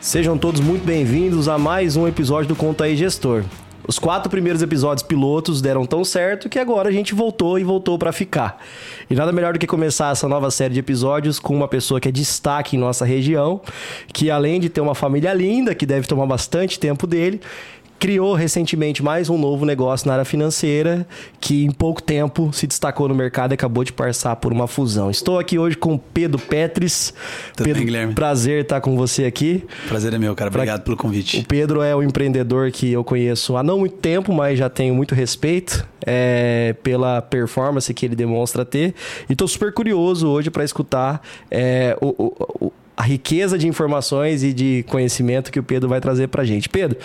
Sejam todos muito bem-vindos a mais um episódio do Conta aí Gestor. Os quatro primeiros episódios pilotos deram tão certo que agora a gente voltou e voltou para ficar. E nada melhor do que começar essa nova série de episódios com uma pessoa que é destaque em nossa região, que além de ter uma família linda, que deve tomar bastante tempo dele, criou recentemente mais um novo negócio na área financeira que em pouco tempo se destacou no mercado e acabou de passar por uma fusão. Estou aqui hoje com Pedro Petris. Tudo Pedro, bem, Guilherme? prazer estar com você aqui. Prazer é meu, cara. Obrigado pelo convite. O Pedro é um empreendedor que eu conheço há não muito tempo, mas já tenho muito respeito é, pela performance que ele demonstra ter. E estou super curioso hoje para escutar é, o, o, a riqueza de informações e de conhecimento que o Pedro vai trazer para gente. Pedro,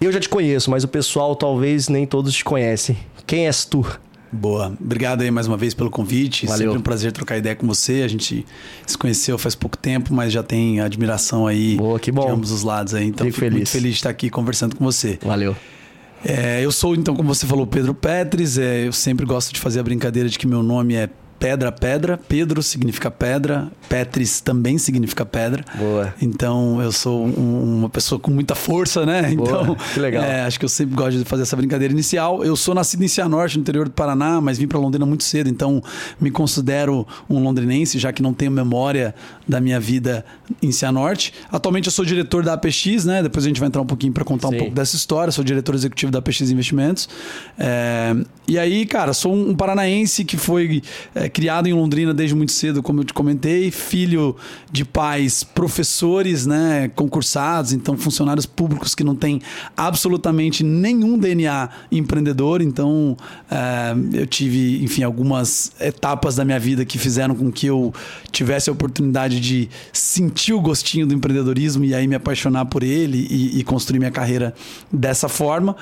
eu já te conheço, mas o pessoal talvez nem todos te conhecem. Quem és tu? Boa. Obrigado aí mais uma vez pelo convite. Valeu. Sempre um prazer trocar ideia com você. A gente se conheceu faz pouco tempo, mas já tem admiração aí Boa, que bom. de ambos os lados aí. Então Fico fico, muito feliz. feliz de estar aqui conversando com você. Valeu. É, eu sou, então, como você falou, Pedro Petres. É, eu sempre gosto de fazer a brincadeira de que meu nome é Pedra Pedra. Pedro significa pedra. Petris também significa pedra. Boa. Então eu sou um- uma pessoa com muita força, né? Boa, Então, que legal. é, acho que eu sempre gosto de fazer essa brincadeira inicial. Eu sou nascido em Cianorte, no interior do Paraná, mas vim para Londrina muito cedo, então me considero um londrinense, já que não tenho memória da minha vida em Cianorte. Atualmente eu sou diretor da APX, né? Depois a gente vai entrar um pouquinho para contar Sim. um pouco dessa história. Sou diretor executivo da APX Investimentos. É, e aí, cara, sou um paranaense que foi é, criado em Londrina desde muito cedo, como eu te comentei, filho de pais professores, né, concursados, então funcionários públicos que não têm absolutamente nenhum DNA empreendedor. Então, é, eu tive, enfim, algumas etapas da minha vida que fizeram com que eu tivesse a oportunidade de sentir o gostinho do empreendedorismo e aí me apaixonar por ele e, e construir minha carreira dessa forma.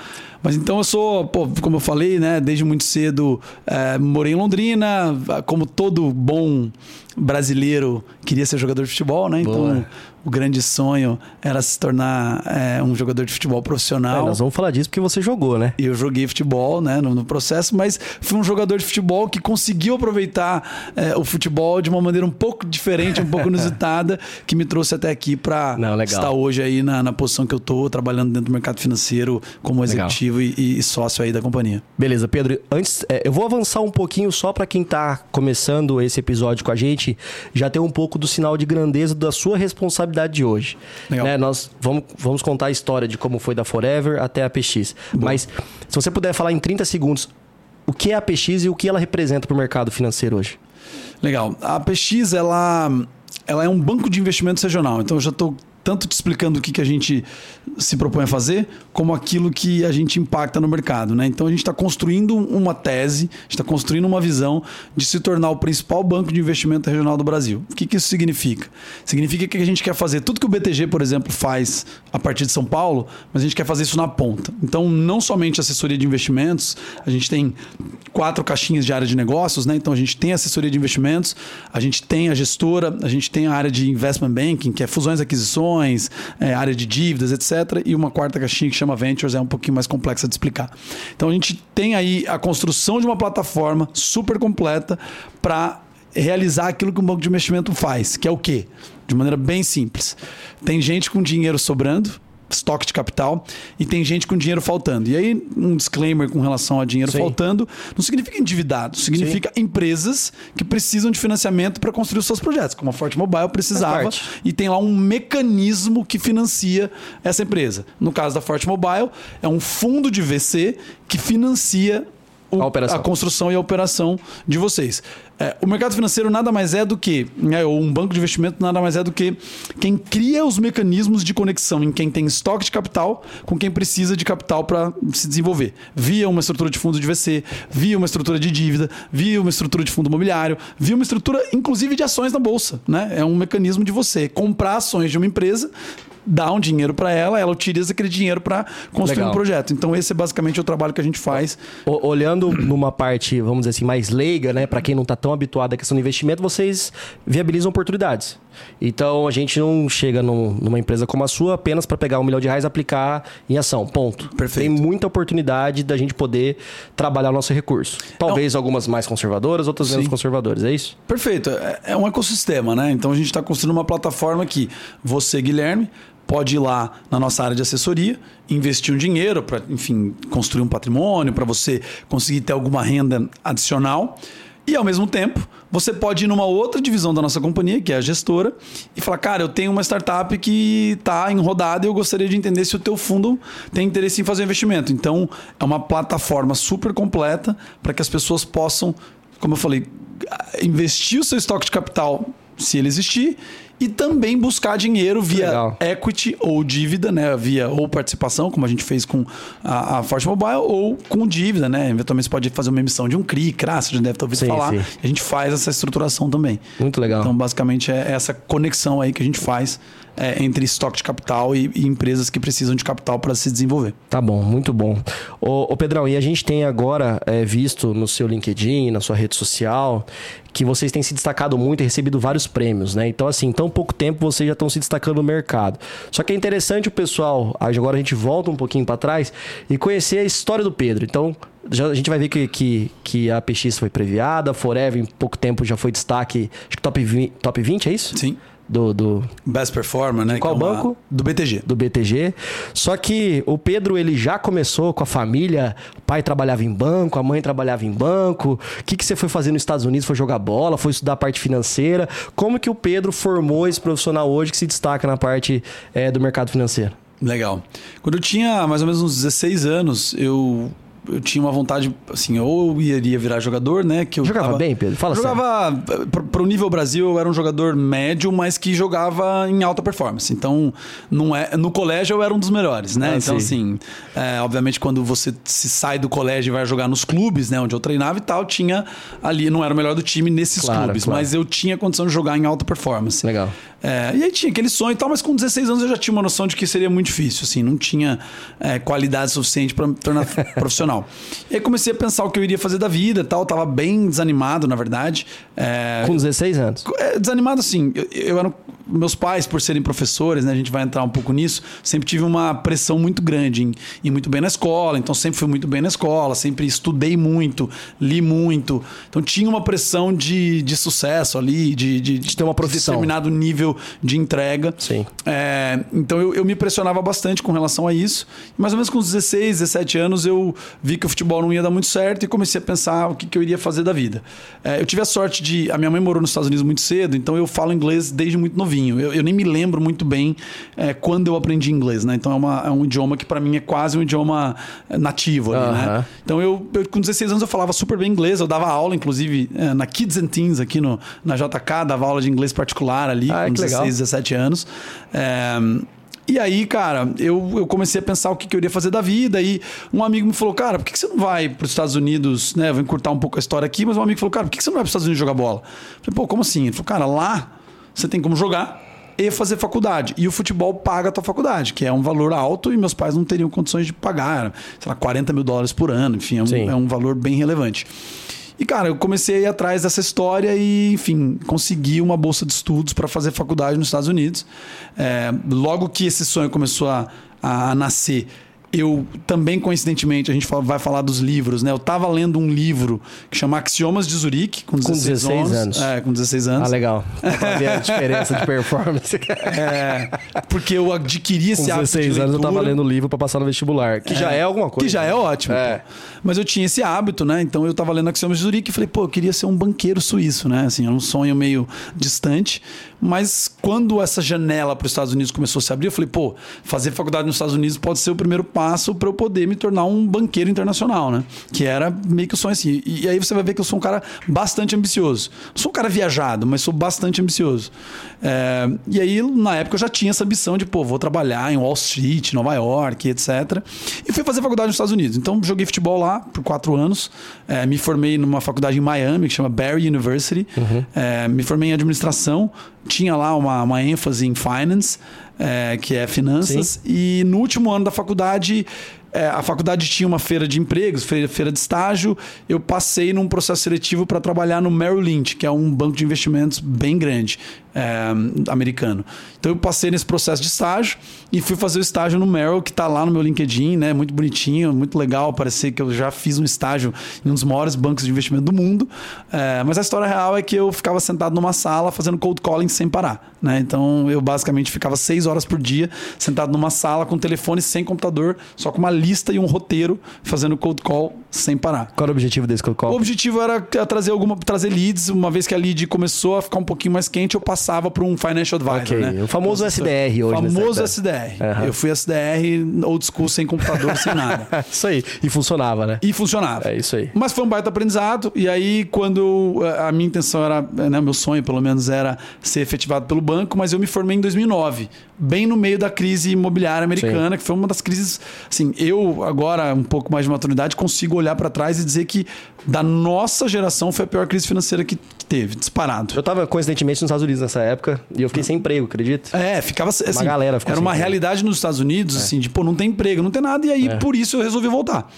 Mas então eu sou, pô, como eu falei, né, desde muito cedo eh, morei em Londrina, como todo bom brasileiro queria ser jogador de futebol, né? Boa. Então o grande sonho era se tornar eh, um jogador de futebol É, profissional. nós vamos falar disso porque você jogou, né? E eu joguei futebol né, no, no processo, mas fui um jogador de futebol que conseguiu aproveitar eh, o futebol de uma maneira um pouco diferente, um pouco inusitada, que me trouxe até aqui para estar hoje aí na, na posição que eu tô, trabalhando dentro do mercado financeiro como executivo e, e sócio aí da companhia. Beleza, Pedro. Antes, é, eu vou avançar um pouquinho só para quem tá começando esse episódio com a gente, já ter um pouco do sinal de grandeza da sua responsabilidade de hoje. Né, Nós vamos, vamos contar a história de como foi da Forever até a PX. Mas se você puder falar em 30 segundos o que é a PX e o que ela representa para o mercado financeiro hoje. Legal. A PX, ela, ela é um banco de investimentos regional. Então, eu já estou tanto te explicando o que, que a gente se propõe a fazer, como aquilo que a gente impacta no mercado. Né? Então, a gente está construindo uma tese, está construindo uma visão de se tornar o principal banco de investimento regional do Brasil. O que, que isso significa? Significa que a gente quer fazer tudo que o BTG, por exemplo, faz a partir de São Paulo, mas a gente quer fazer isso na ponta. Então, não somente assessoria de investimentos, a gente tem quatro caixinhas de área de negócios, né? Então a gente tem assessoria de investimentos, a gente tem a gestora, a gente tem a área de investment banking, que é fusões e aquisições, é, área de dívidas, etc. E uma quarta caixinha que chama Ventures, é um pouquinho mais complexa de explicar. Então a gente tem aí a construção de uma plataforma super completa para realizar aquilo que um banco de investimento faz, que é o quê? De maneira bem simples. Tem gente com dinheiro sobrando, estoque de capital, e tem gente com dinheiro faltando. E aí, um disclaimer com relação a dinheiro Sim. faltando, não significa endividado, significa empresas que precisam de financiamento para construir os seus projetos, como a Forte Mobile precisava, parte. e tem lá um mecanismo que financia essa empresa. No caso da Forte Mobile, é um fundo de VC que financia o- A operação. construção e a operação de vocês. É, o mercado financeiro nada mais é do que, né, ou um banco de investimento nada mais é do que quem cria os mecanismos de conexão em quem tem estoque de capital com quem precisa de capital para se desenvolver. Via uma estrutura de fundo de VC, via uma estrutura de dívida, via uma estrutura de fundo imobiliário, via uma estrutura, inclusive, de ações na bolsa. Né? É um mecanismo de você comprar ações de uma empresa dá um dinheiro para ela, ela utiliza aquele dinheiro para construir Legal. um projeto. Então esse é basicamente o trabalho que a gente faz. O- olhando numa parte, vamos dizer assim, mais leiga, né, para quem não tá tão habituado à questão do investimento, vocês viabilizam oportunidades. Então a gente não chega num- numa empresa como a sua apenas para pegar um milhão de reais e aplicar em ação. Ponto. Perfeito. Tem muita oportunidade da gente poder trabalhar o nosso recurso. Talvez algumas mais conservadoras, outras menos Sim. conservadoras, é isso? Perfeito. É, é um ecossistema, né? Então a gente está construindo uma plataforma que você, Guilherme, pode ir lá na nossa área de assessoria, investir um dinheiro para, enfim, construir um patrimônio, para você conseguir ter alguma renda adicional. E ao mesmo tempo, você pode ir numa outra divisão da nossa companhia, que é a gestora, e falar: cara, eu tenho uma startup que está em rodada e eu gostaria de entender se o teu fundo tem interesse em fazer investimento. Então, é uma plataforma super completa para que as pessoas possam, como eu falei, investir o seu estoque de capital, se ele existir, e também buscar dinheiro via Legal. equity ou dívida, né? Via ou participação, como a gente fez com a, a Forte Mobile, ou com dívida, né? Eventualmente você pode fazer uma emissão de um CRI, CRA, você já deve ter ouvido Sim, falar. sim. A gente faz essa estruturação também. Muito legal. Então, basicamente, é essa conexão aí que a gente faz é, entre estoque de capital e, e empresas que precisam de capital para se desenvolver. Tá bom, muito bom. Ô, ô Pedrão, e a gente tem agora é, visto no seu LinkedIn, na sua rede social, que vocês têm se destacado muito e recebido vários prêmios, né? Então, assim, em tão pouco tempo vocês já estão se destacando no mercado. Só que é interessante o pessoal, agora a gente volta um pouquinho para trás e conhecer a história do Pedro. Então, já, a gente vai ver que, que, que a PX foi previada, a Forever em pouco tempo já foi destaque, acho que top 20, top 20 é isso? Sim. Do, do, Best Performer, né? Qual que é uma- banco? Do BTG. do BTG. Só que o Pedro ele já começou com a família. O pai trabalhava em banco, a mãe trabalhava em banco. O que, que você foi fazer nos Estados Unidos? Foi jogar bola? Foi estudar a parte financeira? Como que o Pedro formou esse profissional hoje que se destaca na parte eh, do mercado financeiro? Legal. Quando eu tinha mais ou menos uns 16 anos, eu, eu tinha uma vontade, assim, ou eu iria virar jogador, né? Que eu Jogava tava- bem, Pedro? Fala jogava para o nível Brasil, eu era um jogador médio, mas que jogava em alta performance. Então, não é, no colégio eu era um dos melhores, né? Ah, então, sim. assim, é, obviamente, quando você se sai do colégio e vai jogar nos clubes, né? Onde eu treinava e tal, tinha ali, não era o melhor do time nesses Claro, clubes, claro. mas eu tinha condição de jogar em alta performance. Legal. É, e aí tinha aquele sonho e tal, mas com 16 anos eu já tinha uma noção de que seria muito difícil, assim, não tinha é, qualidade suficiente para me tornar profissional. E aí comecei a pensar o que eu iria fazer da vida e tal, tava bem desanimado, na verdade. É, Com 16 anos. é, desanimado assim, eu, eu era meus pais por serem professores, né, a gente vai entrar um pouco nisso, sempre tive uma pressão muito grande em ir muito bem na escola, então sempre fui muito bem na escola, sempre estudei muito, li muito, então tinha uma pressão de, de sucesso ali, de, de, De ter uma profissão. determinado nível de entrega. Sim. É, então eu, eu me pressionava bastante com relação a isso. Mais ou menos com uns 16, 17 anos eu vi que o futebol não ia dar muito certo e comecei a pensar o que, que eu iria fazer da vida. É, eu tive a sorte de. A minha mãe morou nos Estados Unidos muito cedo, então eu falo inglês desde muito novinho. Eu, eu nem me lembro muito bem é, quando eu aprendi inglês, né? Então é, uma- é um idioma que para mim é quase um idioma é, nativo ali, Aham. né? Então eu, eu, com 16 anos eu falava super bem inglês, eu dava aula, inclusive, é, na Kids and Teens aqui no, na JK, dava aula de inglês particular ali, Ah, com que legal. 16, 17 anos. É, e aí, cara, eu, eu comecei a pensar o que, que eu iria fazer da vida. E um amigo me falou, cara, por que, que você não vai para os Estados Unidos, né? Vou encurtar um pouco a história aqui, mas um amigo falou, cara, por que, que você não vai para os Estados Unidos jogar bola? Eu falei, pô, como assim? Ele falou, cara, lá você tem como jogar e fazer faculdade. E o futebol paga a tua faculdade, que é um valor alto e meus pais não teriam condições de pagar, sei lá, 40 mil dólares por ano, enfim, é um, é um valor bem relevante. E, cara, eu comecei a ir atrás dessa história e, enfim, consegui uma bolsa de estudos para fazer faculdade nos Estados Unidos. É, logo que esse sonho começou a, a nascer, eu também, coincidentemente, a gente vai falar dos livros, né? Eu tava lendo um livro que chama Axiomas de Zurique, com 16, 16 anos. É, com 16 anos. Ah, legal. Pra ver a diferença de performance. É, porque eu adquiri esse Com hábito 16 de anos eu tava leitura. lendo o livro pra passar no vestibular, que já é alguma coisa. Que já é ótimo. É. Mas eu tinha esse hábito, né? Então eu tava lendo Axiomas de Zurique e falei, pô, eu queria ser um banqueiro suíço, né? Assim, era um sonho meio distante. Mas quando essa janela para os Estados Unidos começou a se abrir, eu falei, pô, fazer faculdade nos Estados Unidos pode ser o primeiro passo para eu poder me tornar um banqueiro internacional, né? Que era meio que o sonho assim. E, aí você vai ver que eu sou um cara bastante ambicioso. Não sou um cara viajado, mas sou bastante ambicioso. É, e aí, na época, eu já tinha essa ambição de, pô, vou trabalhar em Wall Street, Nova York, etc. E fui fazer faculdade nos Estados Unidos. Então, joguei futebol lá por quatro anos. É, me formei numa faculdade em Miami, que chama Barry University. É, me formei em administração. Tinha lá uma, uma ênfase em finance, é, que é finanças. E no último ano da faculdade, é, a faculdade tinha uma feira de empregos, feira, feira de estágio. Eu passei num processo seletivo para trabalhar no Merrill Lynch, que é um banco de investimentos bem grande. É, americano. Então eu passei nesse processo de estágio e fui fazer o estágio no Merrill, que está lá no meu LinkedIn, né? Muito bonitinho, muito legal. Parecer que eu já fiz um estágio em um dos maiores bancos de investimento do mundo. É, mas a história real é que eu ficava sentado numa sala fazendo cold calling sem parar. Né? Então eu basicamente ficava seis horas por dia sentado numa sala com telefone sem computador, só com uma lista e um roteiro fazendo cold call sem parar. Qual era o objetivo desse cold call? O objetivo era trazer alguma trazer leads. Uma vez que a lead começou a ficar um pouquinho mais quente, eu passava para um financial advisor. Okay. Né? O famoso SDR hoje. Famoso SDR. Uhum. Eu fui SDR old school sem computador, sem nada. isso aí. E funcionava, né? E funcionava. É isso aí. Mas foi um baita aprendizado. E aí, quando a minha intenção era, né, meu sonho pelo menos era ser efetivado pelo banco banco, mas eu me formei em 2009, bem no meio da crise imobiliária americana, Sim. que foi uma das crises. Assim, eu, agora, um pouco mais de maturidade, consigo olhar para trás e dizer que da nossa geração foi a pior crise financeira que teve, disparado. Eu estava coincidentemente nos Estados Unidos nessa época e eu fiquei sem emprego, acredita? É, ficava assim, uma galera ficou Era uma emprego. realidade nos Estados Unidos, é. assim, de pô, não tem emprego, não tem nada, e aí é. por isso eu resolvi voltar.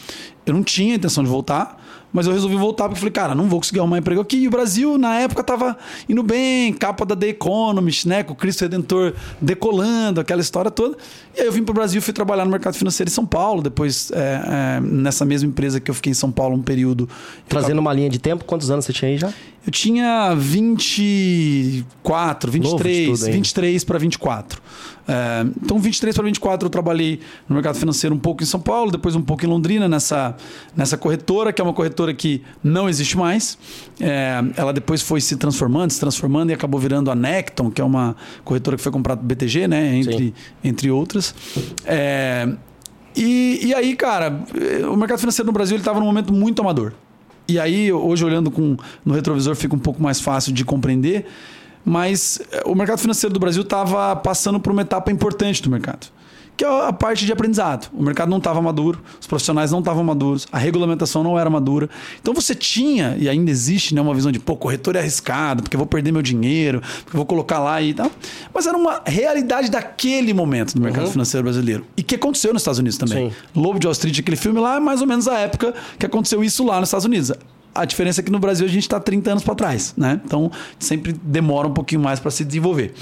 Eu não tinha intenção de voltar, mas eu resolvi voltar porque falei, cara, não vou conseguir arrumar emprego aqui. E o Brasil, na época, tava indo bem, capa da The Economist, né? Com o Cristo Redentor decolando, aquela história toda. E aí eu vim para o Brasil fui trabalhar no mercado financeiro em São Paulo, depois é, é, nessa mesma empresa que eu fiquei em São Paulo um período. Trazendo uma linha de tempo, quantos anos você tinha aí já? Eu tinha 24, 23, 23 para 24. É, então, 23 para 24 eu trabalhei no mercado financeiro um pouco em São Paulo, depois um pouco em Londrina, nessa, nessa corretora, que é uma corretora que não existe mais. É, ela depois foi se transformando, se transformando e acabou virando a Necton, que é uma corretora que foi comprada do BTG, né? Entre, entre outras. É, e, e aí, cara, o mercado financeiro no Brasil estava num momento muito amador. E aí, hoje, olhando com, no retrovisor, fica um pouco mais fácil de compreender. Mas eh, o mercado financeiro do Brasil estava passando por uma etapa importante do mercado que é a parte de aprendizado. O mercado não estava maduro, os profissionais não estavam maduros, a regulamentação não era madura. Então você tinha, e ainda existe, né, uma visão de, pô, corretor é arriscado, porque eu vou perder meu dinheiro, porque eu vou colocar lá e tal. Mas era uma realidade daquele momento do mercado uhum. financeiro brasileiro. E que aconteceu nos Estados Unidos também. Sim. Lobo de Wall Street, aquele filme lá, é mais ou menos a época que aconteceu isso lá nos Estados Unidos. A diferença é que no Brasil a gente está 30 anos para trás, né? Então sempre demora um pouquinho mais para se desenvolver.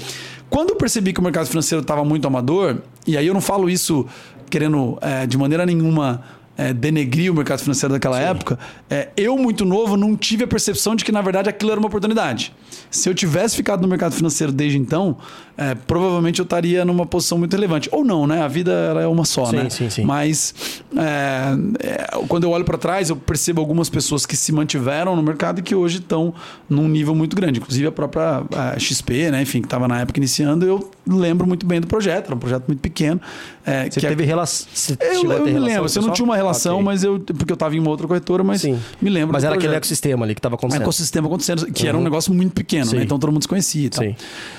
Quando eu percebi que o mercado financeiro estava muito amador, e aí eu não falo isso querendo é, de maneira nenhuma é, denegrir o mercado financeiro daquela Sim. época, é, eu, muito novo, não tive a percepção de que, na verdade, aquilo era uma oportunidade. Se eu tivesse ficado no mercado financeiro desde então, é, provavelmente eu estaria numa posição muito relevante. Ou não, né? A vida é uma só, sim, né? Sim, sim. Mas é, é, quando eu olho para trás, eu percebo algumas pessoas que se mantiveram no mercado e que hoje estão num nível muito grande. Inclusive a própria a XP, né? Enfim, que estava na época iniciando, eu lembro muito bem do projeto. Era um projeto muito pequeno. É, você teve relação? Eu, eu me lembro. Você não tinha uma relação, okay. mas eu porque eu estava em uma outra corretora, mas Sim. me lembro. Mas era aquele ecossistema ali que estava acontecendo. Ecossistema acontecendo, que uhum. era um uhum. negócio muito pequeno, né? Então todo mundo se conhecia. Sim.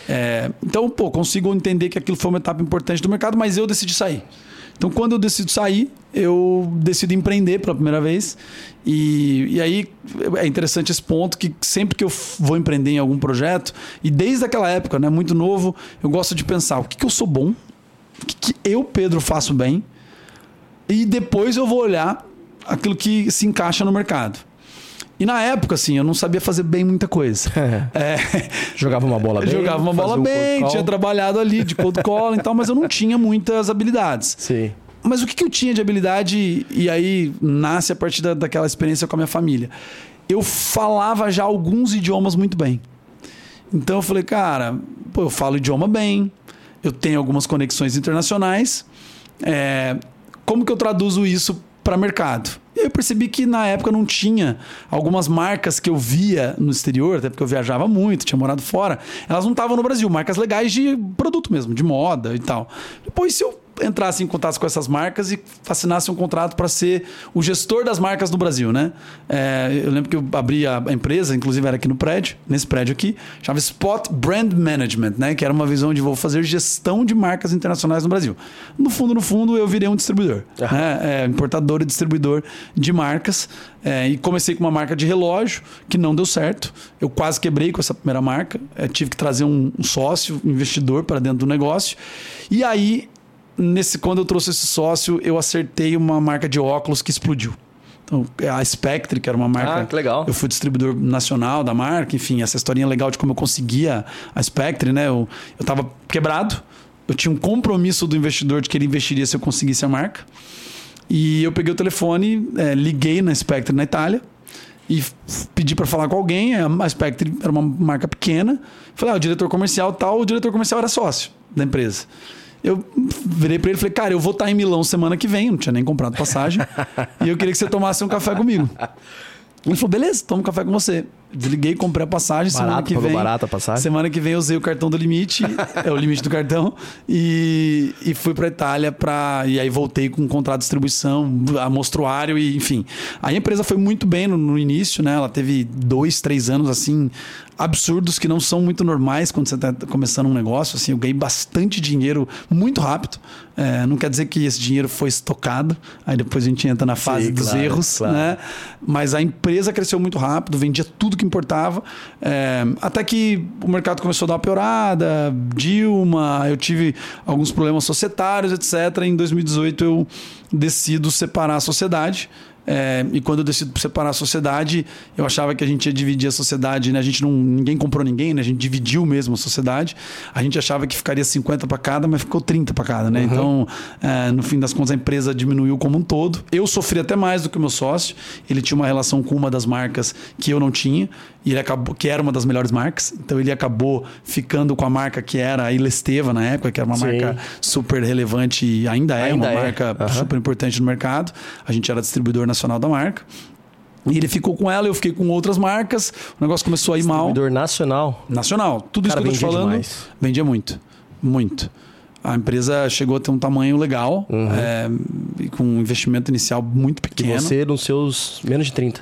É, então, pô, consigo entender que aquilo foi uma etapa importante do mercado, mas eu decidi sair. Então, quando eu decido sair, eu decido empreender pela primeira vez. E, e aí é interessante esse ponto que sempre que eu vou empreender em algum projeto, e desde aquela época, né, muito novo, eu gosto de pensar o que, que eu sou bom, o que, que eu, Pedro, faço bem, e depois eu vou olhar aquilo que se encaixa no mercado. E na época, assim, eu não sabia fazer bem muita coisa. é, jogava uma bola bem. Jogava uma bola bem, tinha trabalhado ali de cold call e tal, mas eu não tinha muitas habilidades. Sim. Mas o que, que eu tinha de habilidade, e aí nasce a partir da, daquela experiência com a minha família? Eu falava já alguns idiomas muito bem. Então eu falei, cara, pô, eu falo idioma bem, eu tenho algumas conexões internacionais. É, como que eu traduzo isso para mercado. E eu percebi que na época não tinha algumas marcas que eu via no exterior, até porque eu viajava muito, tinha morado fora, elas não estavam no Brasil, marcas legais de produto mesmo, de moda e tal. Depois, se eu entrasse em contato com essas marcas e assinasse um contrato para ser o gestor das marcas no Brasil, né? É, eu lembro que eu abri a empresa, inclusive era aqui no prédio, nesse prédio aqui, chamava Spot Brand Management, né? Que era uma visão de vou fazer gestão de marcas internacionais no Brasil. No fundo, no fundo, eu virei um distribuidor, né? é, importador e distribuidor de marcas. É, e comecei com uma marca de relógio que não deu certo. Eu quase quebrei com essa primeira marca. É, tive que trazer um, um sócio, um investidor para dentro do negócio. E aí nesse quando eu trouxe esse sócio, eu acertei uma marca de óculos que explodiu. Então, a Spectre, que era uma marca. Ah, que legal. Eu fui distribuidor nacional da marca, enfim, essa historinha legal de como eu conseguia a Spectre, né? Eu, eu tava quebrado, eu tinha um compromisso do investidor de que ele investiria se eu conseguisse a marca. E eu peguei o telefone, é, liguei na Spectre na Itália e pedi para falar com alguém. A Spectre era uma marca pequena. Falei, ah, o diretor comercial tal, o diretor comercial era sócio da empresa. Eu virei para ele e falei, cara, eu vou estar em Milão semana que vem, não tinha nem comprado passagem, e eu queria que você tomasse um café comigo. Ele falou, beleza, toma um café com você. Desliguei, comprei a passagem. Barato, semana que vem. barata a passagem. Semana que vem eu usei o cartão do limite, é o limite do cartão, e, e fui para Itália para e aí voltei com um contrato de distribuição, a mostruário e enfim. A empresa foi muito bem no, no início, né? Ela teve dois, três anos assim absurdos que não são muito normais quando você está começando um negócio. Assim, eu ganhei bastante dinheiro muito rápido. É, não quer dizer que esse dinheiro foi estocado. Aí depois a gente entra na fase Sim, dos claro, erros, claro. né? Mas a empresa cresceu muito rápido, vendia tudo que importava. É, até que o mercado começou a dar uma piorada, Dilma, eu tive alguns problemas societários, etc. Em 2018 eu decido separar a sociedade. É, e quando eu decido separar a sociedade, eu achava que a gente ia dividir a sociedade, né? A gente não. Ninguém comprou ninguém, né? A gente dividiu mesmo a sociedade. A gente achava que ficaria 50 para cada, mas ficou 30 para cada, né? Então, é, no fim das contas, a empresa diminuiu como um todo. Eu sofri até mais do que o meu sócio. Ele tinha uma relação com uma das marcas que eu não tinha. E ele acabou, que era uma das melhores marcas. Então ele acabou ficando com a marca que era a Ilesteva na época, que era uma Sim. marca super relevante e ainda é Ainda uma é. marca Aham. super importante no mercado. A gente era distribuidor nacional da marca. E ele ficou com ela, eu fiquei com outras marcas. O negócio começou a ir mal. Distribuidor nacional. Nacional. Tudo isso Cara, que eu tô falando. demais. Vendia muito. Muito. A empresa chegou a ter um tamanho legal, é, e com um investimento inicial muito E pequeno. você nos seus menos de 30.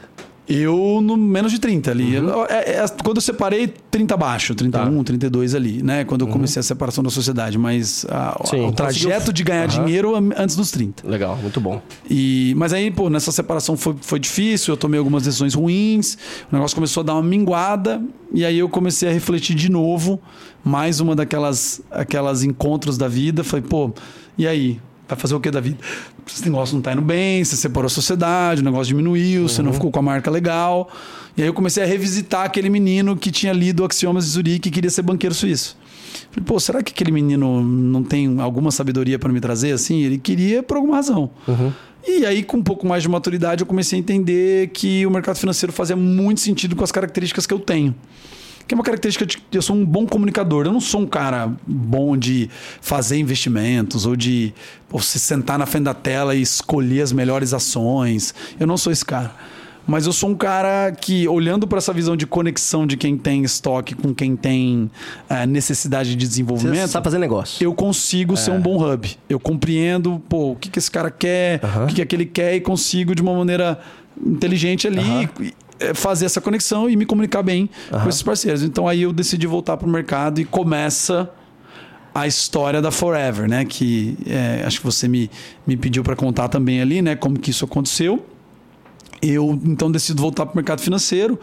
Eu no menos de 30 ali. Uhum. É- é- quando eu separei, 30 abaixo, 31, Tá. 32 ali, né? Quando eu comecei a separação da sociedade. Mas a- Uhum. Sim, o trajeto conseguiu- de ganhar Aham. dinheiro antes dos 30. Legal, muito bom. E, mas aí, pô, nessa separação foi, foi difícil, eu tomei algumas decisões ruins, o negócio começou a dar uma minguada, e aí eu comecei a refletir de novo, mais uma daquelas aquelas encontros da vida. Falei, pô, e aí? Vai fazer o que da vida? Esse negócio não tá indo bem, você separou a sociedade, o negócio diminuiu, você não ficou com a marca legal. E aí eu comecei a revisitar aquele menino que tinha lido Axiomas de Zurique e queria ser banqueiro suíço. Falei, pô, será que aquele menino não tem alguma sabedoria para me trazer assim? Ele queria por alguma razão. E aí, com um pouco mais de maturidade, eu comecei a entender que o mercado financeiro fazia muito sentido com as características que eu tenho. Que é uma característica de eu sou um bom comunicador. Eu não sou um cara bom de fazer investimentos ou de pô, se sentar na frente da tela e escolher as melhores ações. Eu não sou esse cara. Mas eu sou um cara que, olhando para essa visão de conexão de quem tem estoque com quem tem eh, necessidade de Você desenvolvimento, sabe fazer negócio. eu consigo ser um bom hub. Eu compreendo, pô, o que, que esse cara quer, o que, que aquele quer e consigo de uma maneira inteligente ali. É, fazer essa conexão e me comunicar bem com esses parceiros. Então aí eu decidi voltar para o mercado e começa a história da Forever, né? Que é, acho que você me, me pediu para contar também ali, né? Como que isso aconteceu. Eu então decido voltar para o mercado financeiro,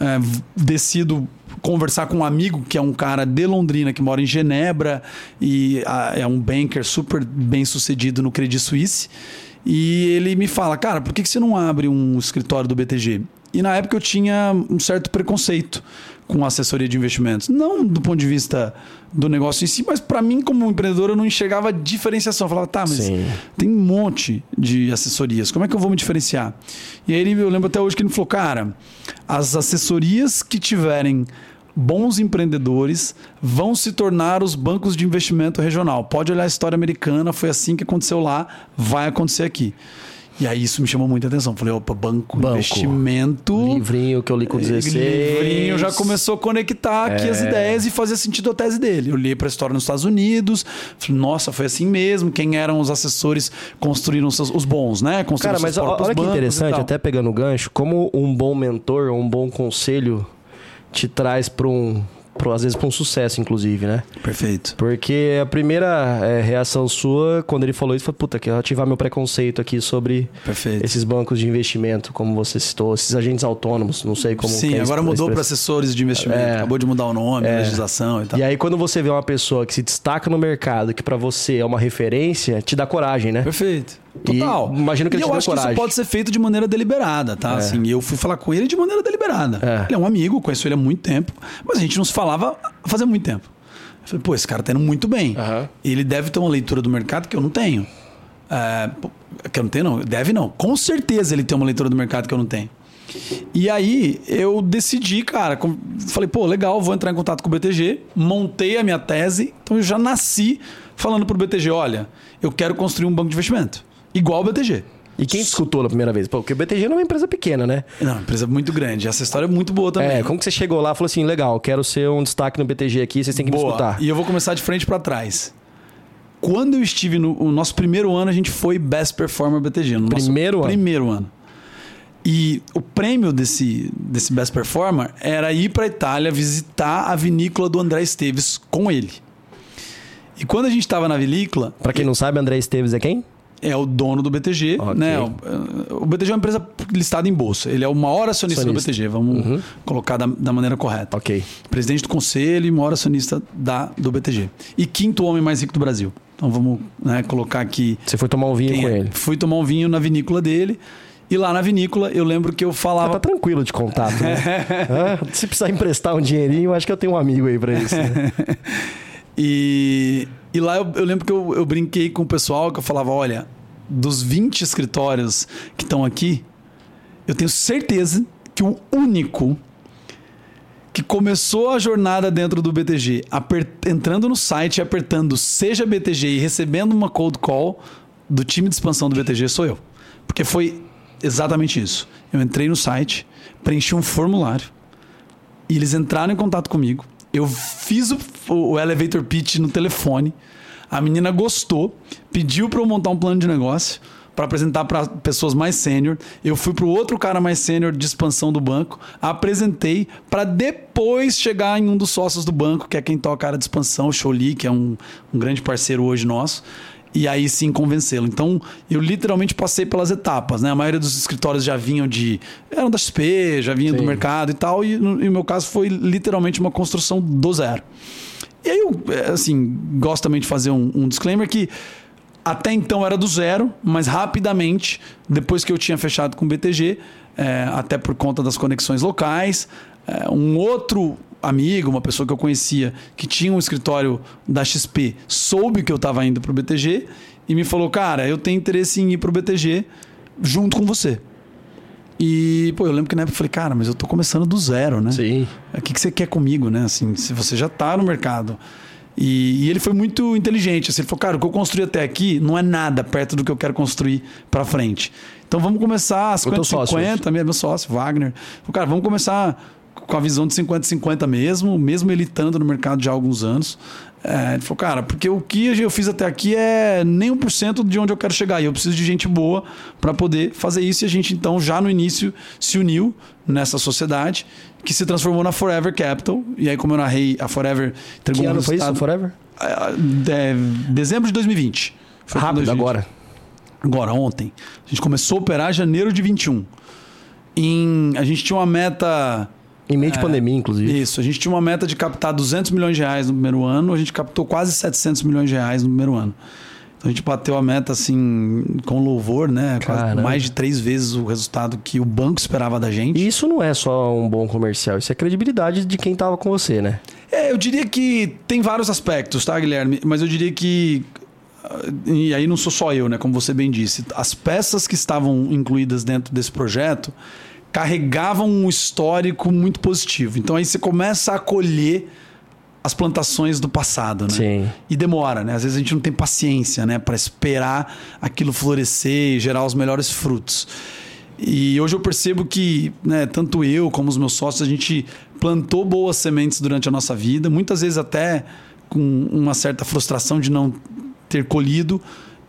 é, decido conversar com um amigo que é um cara de Londrina que mora em Genebra e ah, é um banker super bem sucedido no Credit Suisse. E ele me fala, cara, por que, que você não abre um escritório do BTG? E na época eu tinha um certo preconceito com assessoria de investimentos. Não do ponto de vista do negócio em si, mas para mim, como empreendedor, eu não enxergava diferenciação. Eu falava, tá, mas Sim. tem um monte de assessorias. Como é que eu vou me diferenciar? E aí eu lembro até hoje que ele falou, cara, as assessorias que tiverem bons empreendedores vão se tornar os bancos de investimento regional. Pode olhar a história americana, foi assim que aconteceu lá, vai acontecer aqui. E aí isso me chamou muita atenção. Falei, opa, banco, Banco. investimento. Livrinho que eu li com 16. Livrinho já começou a conectar aqui as É. ideias e fazia sentido a tese dele. Eu li para a história nos Estados Unidos, falei, nossa, foi assim mesmo. Quem eram os assessores construíram seus, os bons, né? Construíram Cara, mas olha que interessante, até pegando o gancho, como um bom mentor, um bom conselho te traz para um pro- às vezes pra um sucesso, inclusive, né? Perfeito. Porque a primeira é, reação sua, quando ele falou isso, foi, puta, quero ativar meu preconceito aqui sobre Perfeito. esses bancos de investimento, como você citou, esses agentes autônomos, não sei como... que Sim, é agora mudou para assessores de investimento. É. Acabou de mudar o nome, a legislação e tal. E aí, quando você vê uma pessoa que se destaca no mercado, que pra você é uma referência, te dá coragem, né? Perfeito. E Total. imagino que ele e eu acho que coragem. isso pode ser feito de maneira deliberada, tá? Assim, eu fui falar com ele de maneira deliberada. É. Ele é um amigo, conheço ele há muito tempo, mas a gente não se falava fazia muito tempo. Eu falei, pô, esse cara tá indo muito bem. Aham. Ele deve ter uma leitura do mercado que eu não tenho. É, que eu não tenho, não. Deve não. Com certeza ele tem uma leitura do mercado que eu não tenho. E aí eu decidi, cara, falei, pô, legal, vou entrar em contato com o BTG, montei a minha tese, então eu já nasci falando pro BTG, olha, eu quero construir um banco de investimento, igual o BTG. E quem te escutou na primeira vez? Pô, porque o BTG não é uma empresa pequena, né? Não, uma empresa muito grande, essa história é muito boa também. É, como que você chegou lá e falou assim, legal, quero ser um destaque no BTG aqui, vocês têm que me Boa. escutar. E eu vou começar de frente para trás. Quando eu estive no o nosso primeiro ano, a gente foi Best Performer BTG. No Primeiro ano? Primeiro ano. E o prêmio desse, desse Best Performer era ir para Itália visitar a vinícola do André Esteves com ele. E quando a gente estava na vinícola, Pra quem não sabe, André Esteves é quem? É o dono do BTG, Ok. né? O, o BTG é uma empresa listada em bolsa. Ele é o maior acionista, do Acionista. BTG, vamos Uhum. colocar da, da maneira correta Ok. presidente do conselho e maior acionista da, do BTG. E quinto homem mais rico do Brasil. Então vamos né, colocar aqui. Você foi tomar um vinho com é. ele. Fui tomar um vinho na vinícola dele. E lá na vinícola eu lembro que eu Ah, falava. tá tranquilo de contato, né? Ah, se precisar emprestar um dinheirinho, acho que eu tenho um amigo aí pra isso. né? E, e lá eu, eu lembro que eu, eu brinquei com o pessoal que eu falava: olha, dos 20 escritórios que estão aqui, eu tenho certeza que o único que começou a jornada dentro do BTG, entrando no site apertando Seja BTG e recebendo uma cold call do time de expansão do BTG sou eu. Porque foi exatamente isso. Eu entrei no site, preenchi um formulário, e eles entraram em contato comigo. Eu fiz o, o elevator pitch no telefone. A menina gostou, pediu para eu montar um plano de negócio para apresentar para pessoas mais sênior. Eu fui para o outro cara mais sênior de expansão do banco, apresentei para depois chegar em um dos sócios do banco, que é quem toca a área de expansão, o Choli, que é um, um grande parceiro hoje nosso. E aí sim convencê-lo. Então, eu literalmente passei pelas etapas, né? A maioria dos escritórios já vinham de. eram da XP, já vinham do mercado e tal. E no, no meu caso foi literalmente uma construção do zero. E aí eu, é, assim, gosto também de fazer um, um disclaimer que até então era do zero, mas rapidamente, depois que eu tinha fechado com o BTG, é, até por conta das conexões locais, é, um outro amigo, uma pessoa que eu conhecia, que tinha um escritório da XP, soube que eu estava indo para o BTG e me falou: Cara, eu tenho interesse em ir para o BTG junto com você. E, pô, eu lembro que na época eu falei, cara, mas eu tô começando do zero, né? Sim. O que, que você quer comigo, né? Assim, se você já tá no mercado. E, e ele foi muito inteligente. Assim, ele falou, cara, o que eu construí até aqui não é nada perto do que eu quero construir para frente. Então vamos começar teu 50 sócio 50, meu sócio, Wagner. Falei, cara, vamos começar com a visão de 50 50 mesmo, mesmo ele estando no mercado já há alguns anos. É, ele falou, cara, porque o que eu fiz até aqui é nem 1% de onde eu quero chegar. E eu preciso de gente boa para poder fazer isso. E a gente, então, já no início, se uniu nessa sociedade que se transformou na Forever Capital. E aí, como eu narrei, a Forever Que ano foi isso, Forever? É, é, dezembro de 2020. Foi Rápido 2020. agora. Agora, ontem. A gente começou a operar em janeiro de 21. Em, a gente tinha uma meta. Em meio de É. pandemia, inclusive. Isso, a gente tinha uma meta de captar 200 milhões de reais no primeiro ano, a gente captou quase 700 milhões de reais no primeiro ano. Então a gente bateu a meta assim, com louvor, né? Caramba. mais de três vezes o resultado que o banco esperava da gente. E isso não é só um bom comercial, isso é credibilidade de quem tava com você, né? É, eu diria que tem vários aspectos, tá, Guilherme? Mas eu diria que. ah, E aí não sou só eu, né? Como você bem disse. As peças que estavam incluídas dentro desse projeto carregavam um histórico muito positivo. Então aí você começa a colher as plantações do passado, né? Sim. E demora, né? Às vezes a gente não tem paciência, né? Para esperar aquilo florescer e gerar os melhores frutos. E hoje eu percebo que, né, tanto eu como os meus sócios, a gente plantou boas sementes durante a nossa vida, muitas vezes até com uma certa frustração de não ter colhido,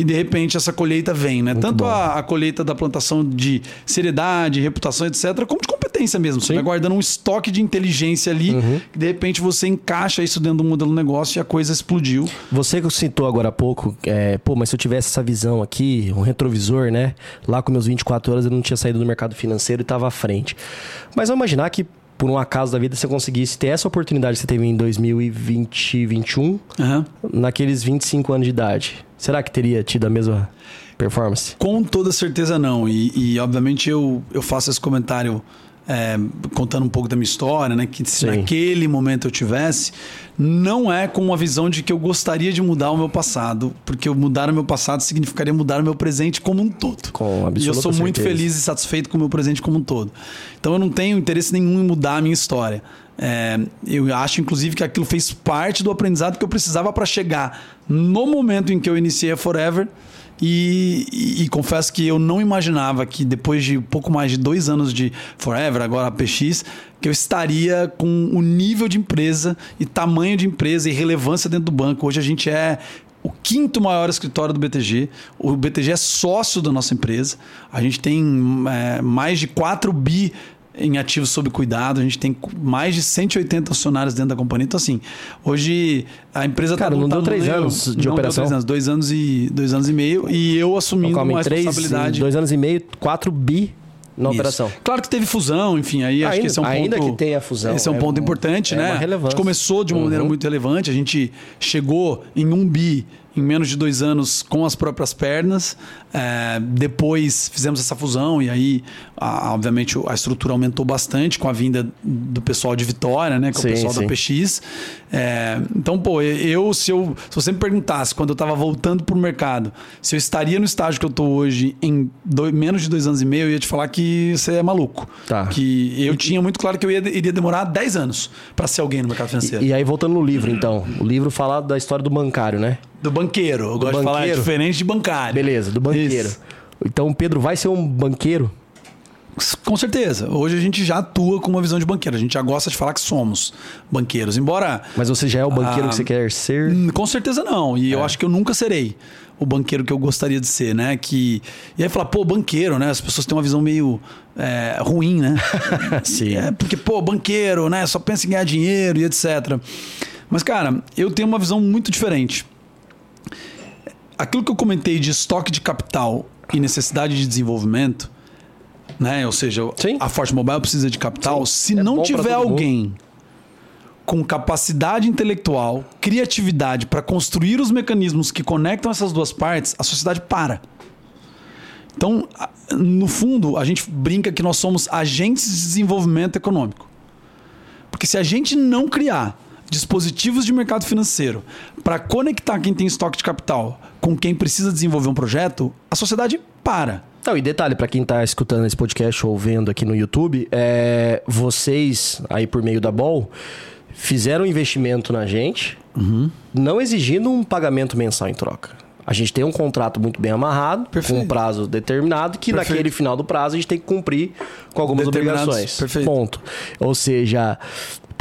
e de repente essa colheita vem, né? Tanto bom. a, a colheita da plantação de seriedade, reputação, etc., como de competência. mesmo. Você Sim. vai guardando um estoque de inteligência ali, que de repente você encaixa isso dentro do modelo do negócio e a coisa explodiu. Você que citou agora há pouco, é, pô, mas se eu tivesse essa visão aqui, um retrovisor, né? Lá com meus 24 anos eu não tinha saído do mercado financeiro e estava à frente. Mas vamos imaginar que, por um acaso da vida, você conseguisse ter essa oportunidade que você teve em 2020, 2021, Aham. naqueles 25 anos de idade. Será que teria tido a mesma performance? Com toda certeza não. E, e, obviamente eu, eu faço esse comentário é, contando um pouco da minha história, né? Que se Sim. naquele momento eu tivesse, não é com uma visão de que eu gostaria de mudar o meu passado, porque mudar o meu passado significaria mudar o meu presente como um todo. Com E eu sou muito certeza. feliz e satisfeito com o meu presente como um todo. Então eu não tenho interesse nenhum em mudar a minha história. É, eu acho, inclusive, que aquilo fez parte do aprendizado que eu precisava para chegar no momento em que eu iniciei a Forever. E, e- confesso que eu não imaginava que depois de pouco mais de dois anos de Forever, agora PX, que eu estaria com o nível de empresa e tamanho de empresa e relevância dentro do banco. Hoje a gente é o quinto maior escritório do BTG. O BTG é sócio da nossa empresa. A gente tem é, mais de 4 bi em ativos sob cuidado, a gente tem mais de 180 funcionários dentro da companhia. Então, assim, hoje a empresa Cara, tá não deu três anos de não deu operação? três anos, dois anos e dois anos e meio, e eu assumindo Calma, uma três, responsabilidade. dois anos e meio, 4 bi na Isso. operação. Claro que teve fusão, enfim, aí acho Ainda- que esse é um ainda ponto. que tenha fusão, Esse é um é ponto um- importante, é né? uma A gente começou de uma maneira Uhum. muito relevante, a gente chegou em um bi em menos de dois anos com as próprias pernas. É, depois fizemos essa fusão e aí, a- obviamente, a estrutura aumentou bastante com a vinda do pessoal de Vitória, né? Com Sim, o pessoal sim. da PX. É, então, pô, eu se, eu se você me perguntasse quando eu estava voltando pro mercado, se eu estaria no estágio que eu tô hoje em dois- menos de dois anos e meio, eu ia te falar que você é maluco. Tá. Que eu tinha muito claro que eu ia, iria demorar 10 anos para ser alguém no mercado financeiro. E, e aí, voltando no livro, então. O livro fala da história do bancário, né? Do banqueiro. Eu gosto de falar é banqueiro? diferente de bancário. Beleza, do banqueiro. Isso. Então, o Pedro vai ser um banqueiro? Com certeza. Hoje a gente já atua com uma visão de banqueiro. A gente já gosta de falar que somos banqueiros. Embora. Mas você já é o banqueiro Ah, que você quer ser? Hum, Com certeza não. E É. eu acho que eu nunca serei o banqueiro que eu gostaria de ser, né? Que... E aí falar, pô, banqueiro, né? As pessoas têm uma visão meio é, ruim, né? Sim. É, porque, pô, banqueiro, né? Só pensa em ganhar dinheiro e etc. Mas, cara, eu tenho uma visão muito diferente. Aquilo que eu comentei de estoque de capital e necessidade de desenvolvimento, né? Ou seja, Sim. a Forte Mobile precisa de capital. Se É não tiver mundo. alguém com capacidade intelectual, criatividade para construir os mecanismos que conectam essas duas partes, a sociedade para. Então, no fundo, a gente brinca que nós somos agentes de desenvolvimento econômico. Porque se a gente não criar dispositivos de mercado financeiro para conectar quem tem estoque de capital com quem precisa desenvolver um projeto, a sociedade para. Não, e detalhe, pra quem tá escutando esse podcast ou vendo aqui no YouTube, é, vocês, aí por meio da Ball, fizeram um investimento na gente, Uhum. não exigindo um pagamento mensal em troca. A gente tem um contrato muito bem amarrado, Perfeito. com um prazo determinado, que Perfeito. naquele final do prazo a gente tem que cumprir com algumas obrigações. Perfeito. Ponto. Ou seja,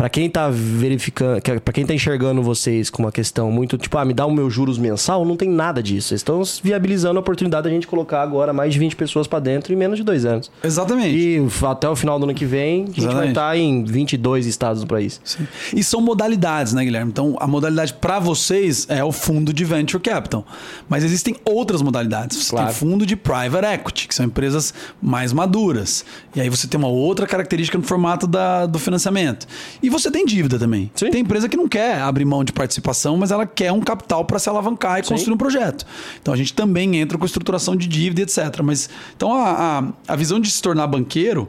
pra quem tá verificando, que- pra quem tá enxergando vocês com uma questão muito tipo, ah, me dá o meu juros mensal, não tem nada disso. Vocês estão viabilizando a oportunidade da gente colocar agora mais de 20 pessoas pra dentro em menos de dois anos. Exatamente. E até o final do ano que vem, a gente vai Exatamente. estar em 22 estados do país. Sim. E são modalidades, né, Guilherme? Então, a modalidade para vocês é o fundo de venture capital. Mas existem outras modalidades. Você Claro. tem fundo de private equity, que são empresas mais maduras. E aí você tem uma outra característica no formato da, do financiamento. E você tem dívida também. Sim. Tem empresa que não quer abrir mão de participação, mas ela quer um capital para se alavancar e construir um projeto. Então a gente também entra com estruturação de dívida, etc. Mas então a, a, a visão de se tornar banqueiro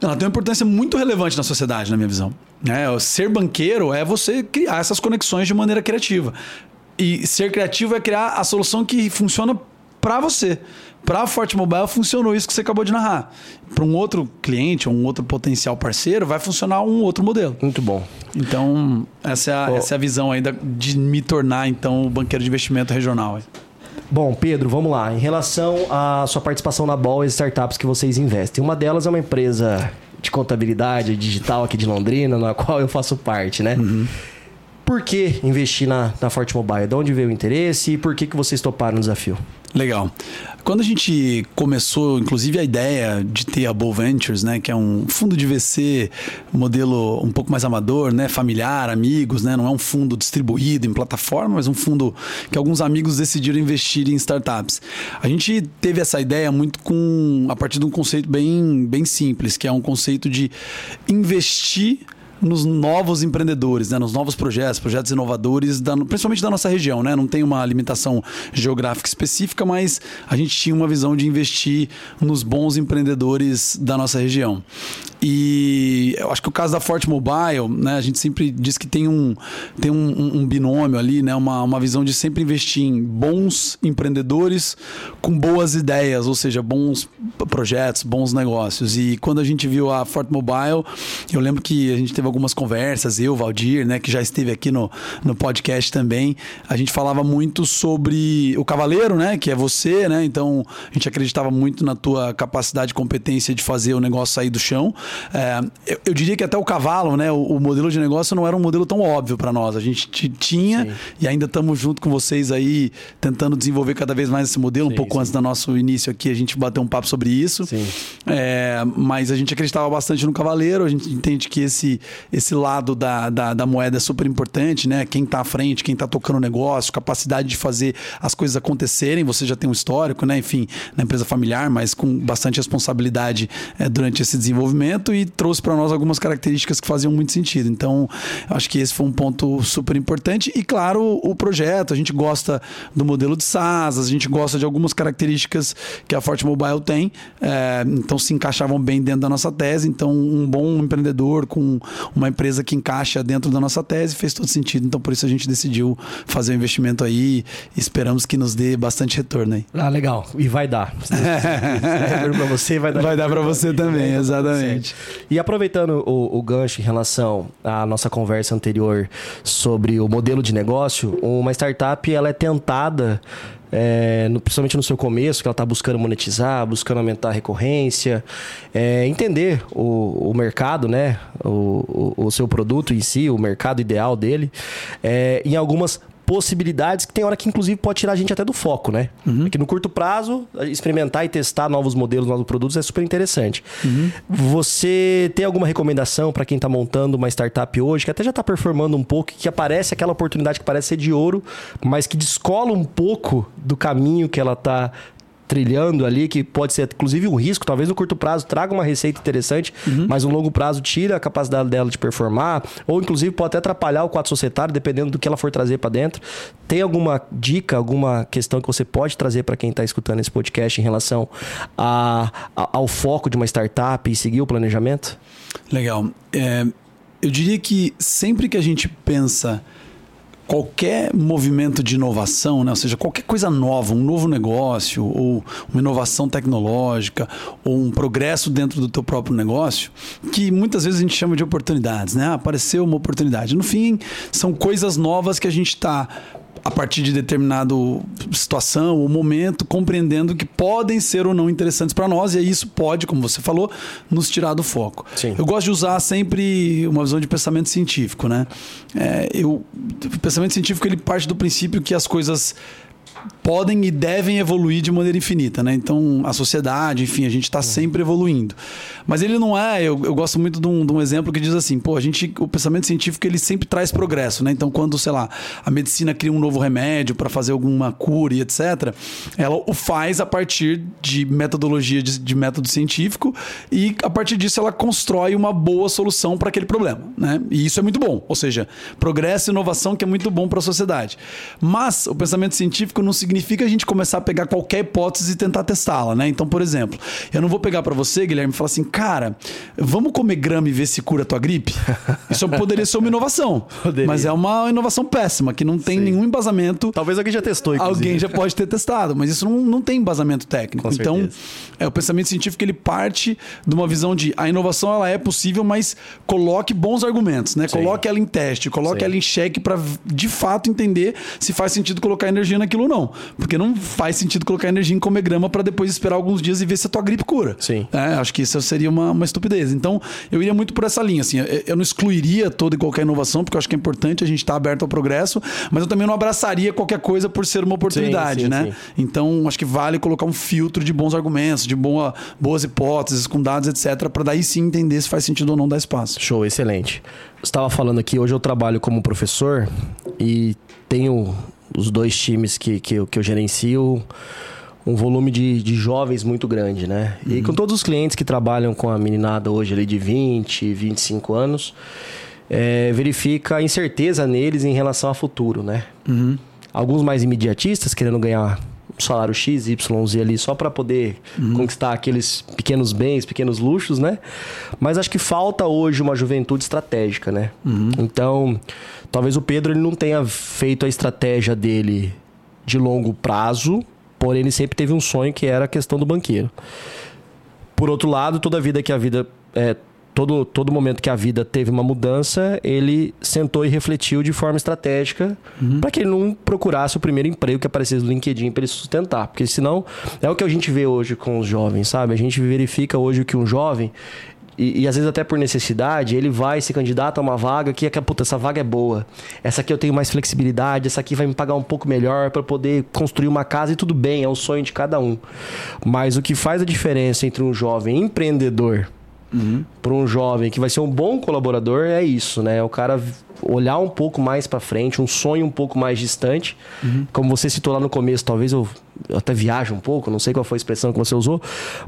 ela tem uma importância muito relevante na sociedade, na minha visão. né? ser banqueiro é você criar essas conexões de maneira criativa. E ser criativo é criar a solução que funciona para você. Para a Forte Mobile funcionou isso que você acabou de narrar. Para um outro cliente um outro potencial parceiro, vai funcionar um outro modelo. Muito bom. Então, essa é a, essa é a visão aí da- de me tornar, então, o banqueiro de investimento regional. Bom, Pedro, vamos lá. Em relação à sua participação na Ball e as startups que vocês investem, uma delas é uma empresa de contabilidade digital aqui de Londrina, na qual eu faço parte, né? Por que investir na, na Forte Mobile? De onde veio o interesse e por que, que vocês toparam o desafio? Legal. Quando a gente começou, inclusive, a ideia de ter a Bow Ventures, né, que é um fundo de VC, modelo um pouco mais amador, né, familiar, amigos, né, não é um fundo distribuído em plataforma, mas um fundo que alguns amigos decidiram investir em startups. A gente teve essa ideia muito com a partir de um conceito bem, bem simples, que é um conceito de investir nos novos empreendedores, né? nos novos projetos, projetos inovadores, da, principalmente da nossa região. Né? Não tem uma limitação geográfica específica, mas a gente tinha uma visão de investir nos bons empreendedores da nossa região. E eu acho que o caso da Forte Mobile, né, a gente sempre diz que tem um, tem um, um, binômio ali, né, uma, uma visão de sempre investir em bons empreendedores com boas ideias, ou seja, bons projetos, bons negócios. E quando a gente viu a Forte Mobile, eu lembro que a gente teve algumas conversas, eu, Valdir, né, que já esteve aqui no, no podcast também, a gente falava muito sobre o cavaleiro, né, que é você, né, então a gente acreditava muito na tua capacidade e competência de fazer o negócio sair do chão. É, eu, eu, diria que até o cavalo, né? O, o, modelo de negócio não era um modelo tão óbvio para nós. A gente tinha sim. e ainda estamos junto com vocês aí tentando desenvolver cada vez mais esse modelo. Sim, um pouco sim. antes do nosso início aqui, a gente bateu um papo sobre isso. É, mas a gente acreditava bastante no cavaleiro. A gente entende que esse, esse lado da, da, da moeda é super importante, né? Quem está à frente, quem está tocando o negócio, capacidade de fazer as coisas acontecerem. Você já tem um histórico, né? Enfim, na empresa familiar, mas com bastante responsabilidade é, durante esse desenvolvimento e trouxe para nós algumas características que faziam muito sentido. Então, acho que esse foi um ponto super importante. E, claro, o projeto. A gente gosta do modelo de SaaS, a gente gosta de algumas características que a Forte Mobile tem. É, então, se encaixavam bem dentro da nossa tese. Então, um bom empreendedor com uma empresa que encaixa dentro da nossa tese fez todo sentido. Então, por isso a gente decidiu fazer o um investimento aí. Esperamos que nos dê bastante retorno aí. Ah, legal. E vai dar. Se retorno para você, vai dar. Vai dar para você também, exatamente. E aproveitando o, o gancho em relação à nossa conversa anterior sobre o modelo de negócio, uma startup ela é tentada é, no, principalmente no seu começo, que ela está buscando monetizar, buscando aumentar a recorrência, é, entender o, o, mercado, né? O, o, o, seu produto em si, o mercado ideal dele, é, em algumas possibilidades que tem hora que, inclusive, pode tirar a gente até do foco, né? Uhum. Porque no curto prazo, experimentar e testar novos modelos, novos produtos é super interessante. Uhum. Você tem alguma recomendação para quem está montando uma startup hoje, que até já está performando um pouco, que aparece aquela oportunidade que parece ser de ouro, mas que descola um pouco do caminho que ela está trilhando ali, que pode ser inclusive um risco, talvez no curto prazo traga uma receita interessante, uhum. mas no longo prazo tira a capacidade dela de performar, ou inclusive pode até atrapalhar o quadro societário, dependendo do que ela for trazer para dentro. Tem alguma dica, alguma questão que você pode trazer para quem está escutando esse podcast em relação a, a, ao foco de uma startup e seguir o planejamento? Legal. É, eu diria que sempre que a gente pensa qualquer movimento de inovação, né? ou seja, qualquer coisa nova, um novo negócio, ou uma inovação tecnológica, ou um progresso dentro do teu próprio negócio, que muitas vezes a gente chama de oportunidades, né? Apareceu uma oportunidade. No fim, são coisas novas que a gente está a partir de determinada situação ou momento, compreendendo que podem ser ou não interessantes para nós, e aí isso pode, como você falou, nos tirar do foco. Sim. Eu gosto de usar sempre uma visão de pensamento científico, né? É, eu, o pensamento científico ele parte do princípio que as coisas podem e devem evoluir de maneira infinita, né? Então, a sociedade, enfim, a gente está sempre evoluindo. Mas ele não é, eu, eu gosto muito de um, de um, exemplo que diz assim, pô, a gente, o pensamento científico, ele sempre traz progresso, né? Então, quando, sei lá, a medicina cria um novo remédio para fazer alguma cura e etc., ela o faz a partir de metodologia de, de método científico e, a partir disso, ela constrói uma boa solução para aquele problema, né? E isso é muito bom, ou seja, progresso e inovação que é muito bom para a sociedade. Mas o pensamento científico não significa a gente começar a pegar qualquer hipótese e tentar testá-la, né? Então, por exemplo, eu não vou pegar para você, Guilherme, e falar assim, cara, vamos comer grama e ver se cura a tua gripe? Isso poderia ser uma inovação, poderia. mas é uma inovação péssima, que não tem Sim. nenhum embasamento. Talvez alguém já testou, inclusive. Alguém já pode ter testado, mas isso não, não tem embasamento técnico. Com então, certeza. é, o pensamento científico ele parte de uma visão de a inovação ela é possível, mas coloque bons argumentos, né? Sim. Coloque ela em teste, coloque Sim. ela em xeque para de fato entender se faz sentido colocar energia naquilo ou não. Porque não faz sentido colocar energia em comer grama para depois esperar alguns dias e ver se a tua gripe cura. Sim. É, acho que isso seria uma, uma estupidez. Então, eu iria muito por essa linha. Assim, eu não excluiria toda e qualquer inovação, porque eu acho que é importante a gente estar tá aberto ao progresso, mas eu também não abraçaria qualquer coisa por ser uma oportunidade, sim, sim, né? Sim. Então, acho que vale colocar um filtro de bons argumentos, de boa, boas hipóteses, com dados, etc., para daí sim entender se faz sentido ou não dar espaço. Show, excelente. Você estava falando aqui, hoje eu trabalho como professor e tenho os dois times que, que, eu, que eu gerencio um volume de, de jovens muito grande, né? Uhum. E com todos os clientes que trabalham com a meninada hoje ali de 20, 25 anos, é, verifica a incerteza neles em relação ao futuro, né? Uhum. Alguns mais imediatistas, querendo ganhar salário X, Y, Z ali só para poder uhum. conquistar aqueles pequenos bens, pequenos luxos, né? Mas acho que falta hoje uma juventude estratégica, né? Uhum. Então, talvez o Pedro ele não tenha feito a estratégia dele de longo prazo, porém ele sempre teve um sonho que era a questão do banqueiro. Por outro lado, toda vida que a vida é, todo, todo momento que a vida teve uma mudança, ele sentou e refletiu de forma estratégica uhum. para que ele não procurasse o primeiro emprego que aparecesse no LinkedIn para ele sustentar. Porque senão é o que a gente vê hoje com os jovens, sabe? A gente verifica hoje que um jovem e, e, às vezes até por necessidade, ele vai se candidata a uma vaga que, que puta, essa vaga é boa. Essa aqui eu tenho mais flexibilidade, essa aqui vai me pagar um pouco melhor para poder construir uma casa e tudo bem, é o sonho de cada um. Mas o que faz a diferença entre um jovem empreendedor uhum. para um jovem que vai ser um bom colaborador é isso, né? O cara olhar um pouco mais para frente, um sonho um pouco mais distante. Uhum. Como você citou lá no começo, talvez eu, eu, até viaje um pouco, não sei qual foi a expressão que você usou,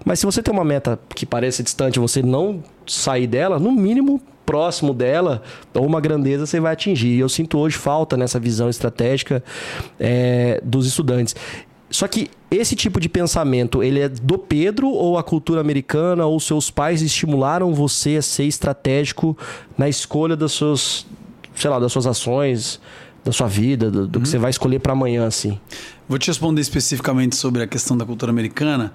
mas se você tem uma meta que parece distante, você não sair dela, no mínimo próximo dela, ou uma grandeza você vai atingir. E eu sinto hoje falta nessa visão estratégica é, dos estudantes. Só que esse tipo de pensamento, ele é do Pedro ou a cultura americana ou seus pais estimularam você a ser estratégico na escolha das suas, sei lá, das suas ações, da sua vida, do, do uhum. que você vai escolher para amanhã, assim? Vou te responder especificamente sobre a questão da cultura americana.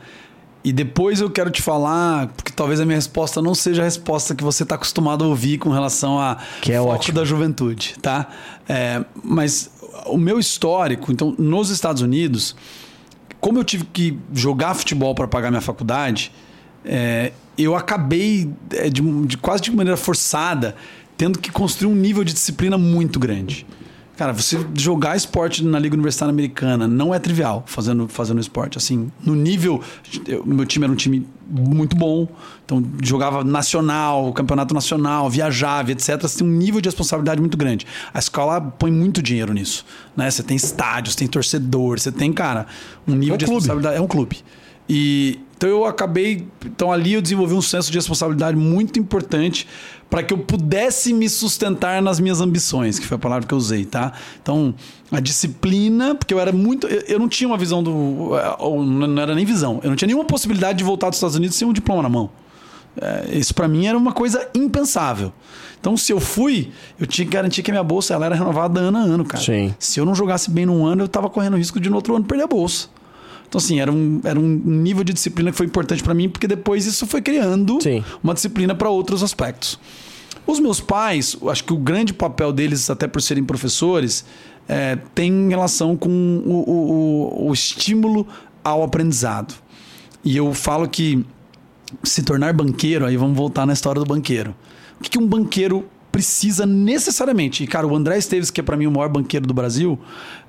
E depois eu quero te falar, porque talvez a minha resposta não seja a resposta que você está acostumado a ouvir com relação a que é foco ótimo. da juventude, tá? É, mas o meu histórico, então, nos Estados Unidos, como eu tive que jogar futebol para pagar minha faculdade, é, eu acabei é, de, de, quase de maneira forçada tendo que construir um nível de disciplina muito grande. Cara, você jogar esporte na Liga Universitária Americana não é trivial fazendo, fazendo esporte. Assim, no nível. Eu, meu time era um time muito bom, então jogava nacional, campeonato nacional, viajava, etc. Você tem um nível de responsabilidade muito grande. A escola põe muito dinheiro nisso. Né? Você tem estádios, tem torcedor, você tem, cara, um nível é um de clube. responsabilidade. É um clube. E então eu acabei. Então ali eu desenvolvi um senso de responsabilidade muito importante para que eu pudesse me sustentar nas minhas ambições, que foi a palavra que eu usei, tá? Então, a disciplina, porque eu era muito. Eu, eu não tinha uma visão do. Ou não era nem visão. Eu não tinha nenhuma possibilidade de voltar dos Estados Unidos sem um diploma na mão. É, isso para mim era uma coisa impensável. Então, se eu fui, eu tinha que garantir que a minha bolsa ela era renovada ano a ano, cara. Sim. Se eu não jogasse bem num ano, eu tava correndo risco de no outro ano perder a bolsa. Então, assim, era um, era um nível de disciplina que foi importante para mim, porque depois isso foi criando Sim. uma disciplina para outros aspectos. Os meus pais, acho que o grande papel deles, até por serem professores, é, tem relação com o, o, o estímulo ao aprendizado. E eu falo que se tornar banqueiro, aí vamos voltar na história do banqueiro. O que, que um banqueiro precisa necessariamente? E, cara, o André Esteves, que é para mim o maior banqueiro do Brasil,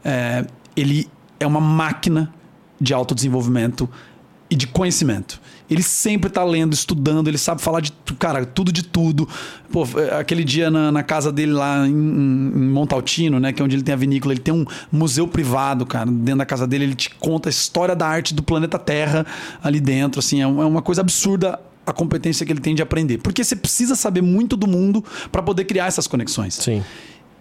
é, ele é uma máquina de autodesenvolvimento e de conhecimento. Ele sempre está lendo, estudando, ele sabe falar de cara, tudo de tudo. Pô, aquele dia na, na casa dele lá em, em, Montaltino, né, que é onde ele tem a vinícola, ele tem um museu privado, cara, dentro da casa dele, ele te conta a história da arte do planeta Terra ali dentro, assim, é, é uma coisa absurda a competência que ele tem de aprender. Porque você precisa saber muito do mundo para poder criar essas conexões. Sim.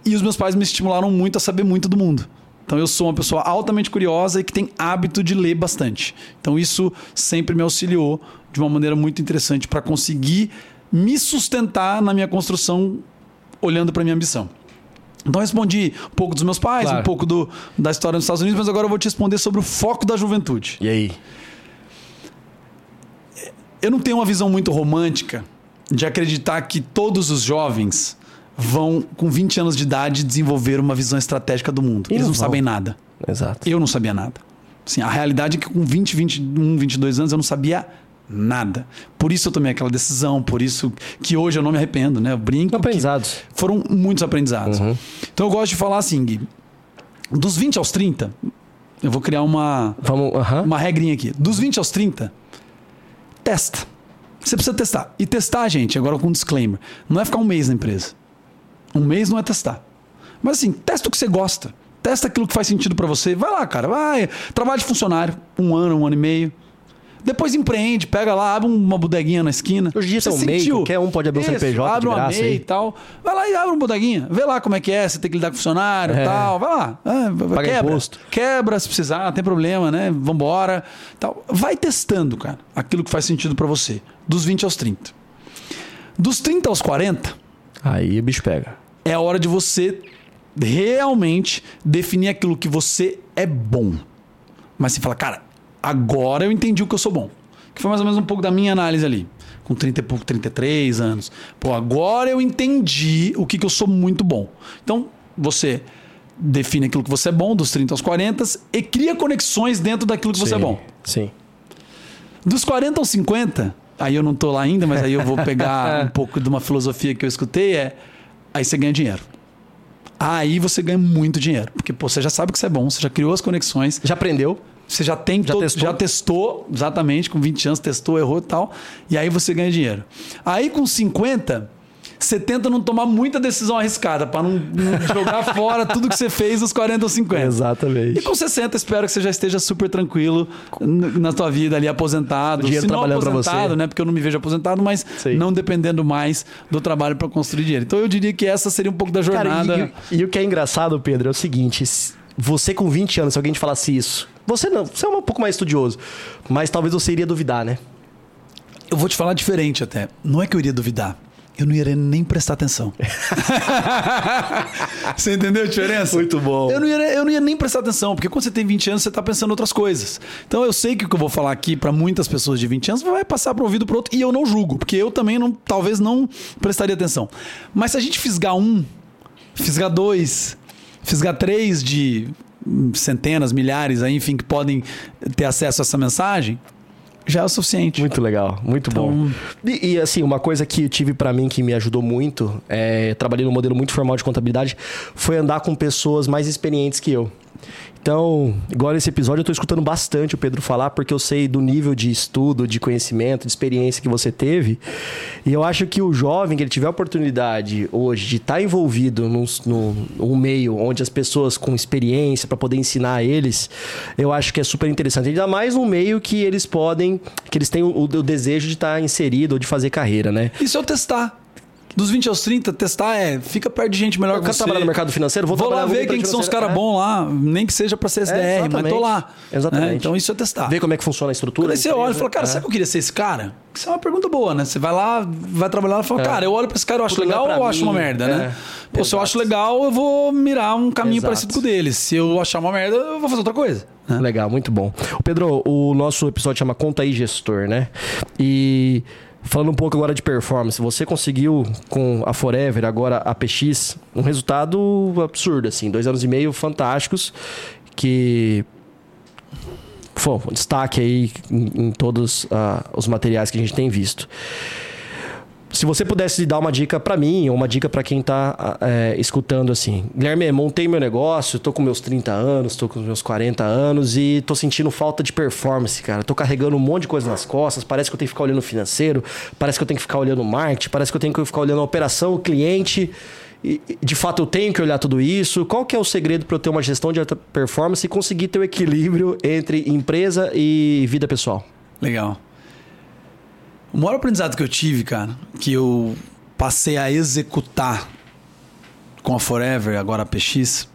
E os meus pais me estimularam muito a saber muito do mundo. Então eu sou uma pessoa altamente curiosa e que tem hábito de ler bastante. Então isso sempre me auxiliou de uma maneira muito interessante para conseguir me sustentar na minha construção olhando para minha ambição. Então respondi um pouco dos meus pais, claro. um pouco do, da história dos Estados Unidos, mas agora eu vou te responder sobre o foco da juventude. E aí? Eu não tenho uma visão muito romântica de acreditar que todos os jovens vão, com 20 anos de idade, desenvolver uma visão estratégica do mundo. Eles não, não sabem nada. Exato. Eu não sabia nada. Assim, a realidade é que com 20, 21, 22 anos eu não sabia nada. Por isso eu tomei aquela decisão, por isso que hoje eu não me arrependo, né? Eu brinco. Aprendizados. Foram muitos aprendizados. Uhum. Então eu gosto de falar assim, Gui, dos 20 aos 30, eu vou criar uma, Vamos. aham. uma regrinha aqui. Dos 20 aos 30, testa. Você precisa testar. E testar, gente, agora com um disclaimer, não é ficar um mês na empresa. Um mês não é testar. Mas assim, testa o que você gosta. Testa aquilo que faz sentido pra você. Vai lá, cara. Vai. Trabalho de funcionário. Um ano, um ano e meio. Depois empreende, pega lá, abre uma bodeguinha na esquina. Hoje em dia Você tem um MEI, qualquer um pode abrir um CNPJ de abre uma graça MEI aí. e tal. Vai lá e abre uma bodeguinha. Vê lá como é que é, você tem que lidar com funcionário e É. tal. Vai lá. Ah, Paga quebra. imposto. Quebra se precisar, não tem problema, né? Vambora. Tal. Vai testando, cara, aquilo que faz sentido pra você. Dos 20 aos 30. Dos 30 aos 40, Aí o bicho pega. É a hora de você realmente definir aquilo que você é bom. Mas você fala, cara, agora eu entendi o que eu sou bom. Que foi mais ou menos um pouco da minha análise ali. Com 30 e pouco, 33 anos. Pô, agora eu entendi o que, que eu sou muito bom. Então, você define aquilo que você é bom, dos 30 aos 40, e cria conexões dentro daquilo que você é Sim, bom. Sim. Dos 40 aos 50, aí eu não tô lá ainda, mas aí eu vou pegar um pouco de uma filosofia que eu escutei, é aí você ganha dinheiro. Aí você ganha muito dinheiro. Porque pô, você já sabe que você é bom, você já criou as conexões, Já aprendeu? você já tem Já todo- testou? já testou, exatamente, com 20 anos, testou, errou e tal. E aí você ganha dinheiro. Aí com 50, você tenta não tomar muita decisão arriscada, para não, não jogar fora tudo que você fez dos 40 aos 50. Exatamente. E com 60, espero que você já esteja super tranquilo na tua vida ali, aposentado. O dinheiro Se trabalhando aposentado, você. né? Porque eu não me vejo aposentado, mas não dependendo mais do trabalho para construir dinheiro. Então eu diria que essa seria um pouco da Cara, jornada. e, e o que é engraçado, Pedro, é o seguinte: se- você com 20 anos, se alguém te falasse isso, você não, você é um pouco mais estudioso, mas talvez você iria duvidar, né? Eu vou te falar diferente até. Não é que eu iria duvidar. Eu não iria nem prestar atenção. você entendeu a diferença? Muito bom. Eu não, ia, eu não ia nem prestar atenção, porque quando você tem 20 anos, você está pensando em outras coisas. Então eu sei que o que eu vou falar aqui para muitas pessoas de 20 anos vai passar para um ouvido para outro, e eu não julgo, porque eu também não, talvez não prestaria atenção. Mas se a gente fisgar um, fisgar dois, fisgar três de hum, centenas, milhares, aí, enfim, que podem ter acesso a essa mensagem, já é o suficiente. Muito legal, muito Então- bom. E, e, assim, uma coisa que eu tive pra mim que me ajudou muito, é, trabalhei num modelo muito formal de contabilidade, foi andar com pessoas mais experientes que eu. Então, igual nesse episódio, eu tô escutando bastante o Pedro falar, porque eu sei do nível de estudo, de conhecimento, de experiência que você teve. E eu acho que o jovem, que ele tiver a oportunidade hoje de estar envolvido num, num, num meio onde as pessoas com experiência para poder ensinar eles, eu acho que é super interessante. Ainda mais num meio que eles podem, que eles têm o, o desejo de estar inserido ou de fazer carreira, né? Isso é eu testar. Dos 20 aos 30, testar é fica perto de gente melhor Eu que você. trabalhar no mercado financeiro, vou, Vou lá ver quem que são os caras bons. bons lá, nem que seja pra ser SDR, É, mas tô lá. Exatamente. né? Então isso é testar. Ver como é que funciona a estrutura. Aí você olha e fala, cara, É. sabe que eu queria ser esse cara? Isso é uma pergunta boa, né? Você vai lá, vai trabalhar e fala, É. cara, eu olho pra esse cara, eu acho Tudo é legal ou eu acho uma merda, né? É. Pô, se eu acho legal, eu vou mirar um caminho Exato. parecido com o dele. Se eu achar uma merda, eu vou fazer outra coisa. né? Legal, muito bom. O Pedro, o nosso episódio chama Conta aí Gestor, né? E falando um pouco agora de performance, você conseguiu com a Forever, agora a PX, um resultado absurdo, assim, dois anos e meio fantásticos, que foi um destaque aí em, em todos ah, os materiais que a gente tem visto. Se você pudesse dar uma dica pra mim, ou uma dica pra quem tá é, escutando assim. Guilherme, montei meu negócio, tô com meus 30 anos, tô com meus 40 anos e tô sentindo falta de performance, cara. Tô carregando um monte de coisa nas costas, parece que eu tenho que ficar olhando o financeiro, parece que eu tenho que ficar olhando o marketing, parece que eu tenho que ficar olhando a operação, o cliente. E, de fato, eu tenho que olhar tudo isso. Qual que é o segredo para eu ter uma gestão de alta performance e conseguir ter o equilíbrio entre empresa e vida pessoal? Legal. O maior aprendizado que eu tive, cara, que eu passei a executar com a Forever, agora a PX,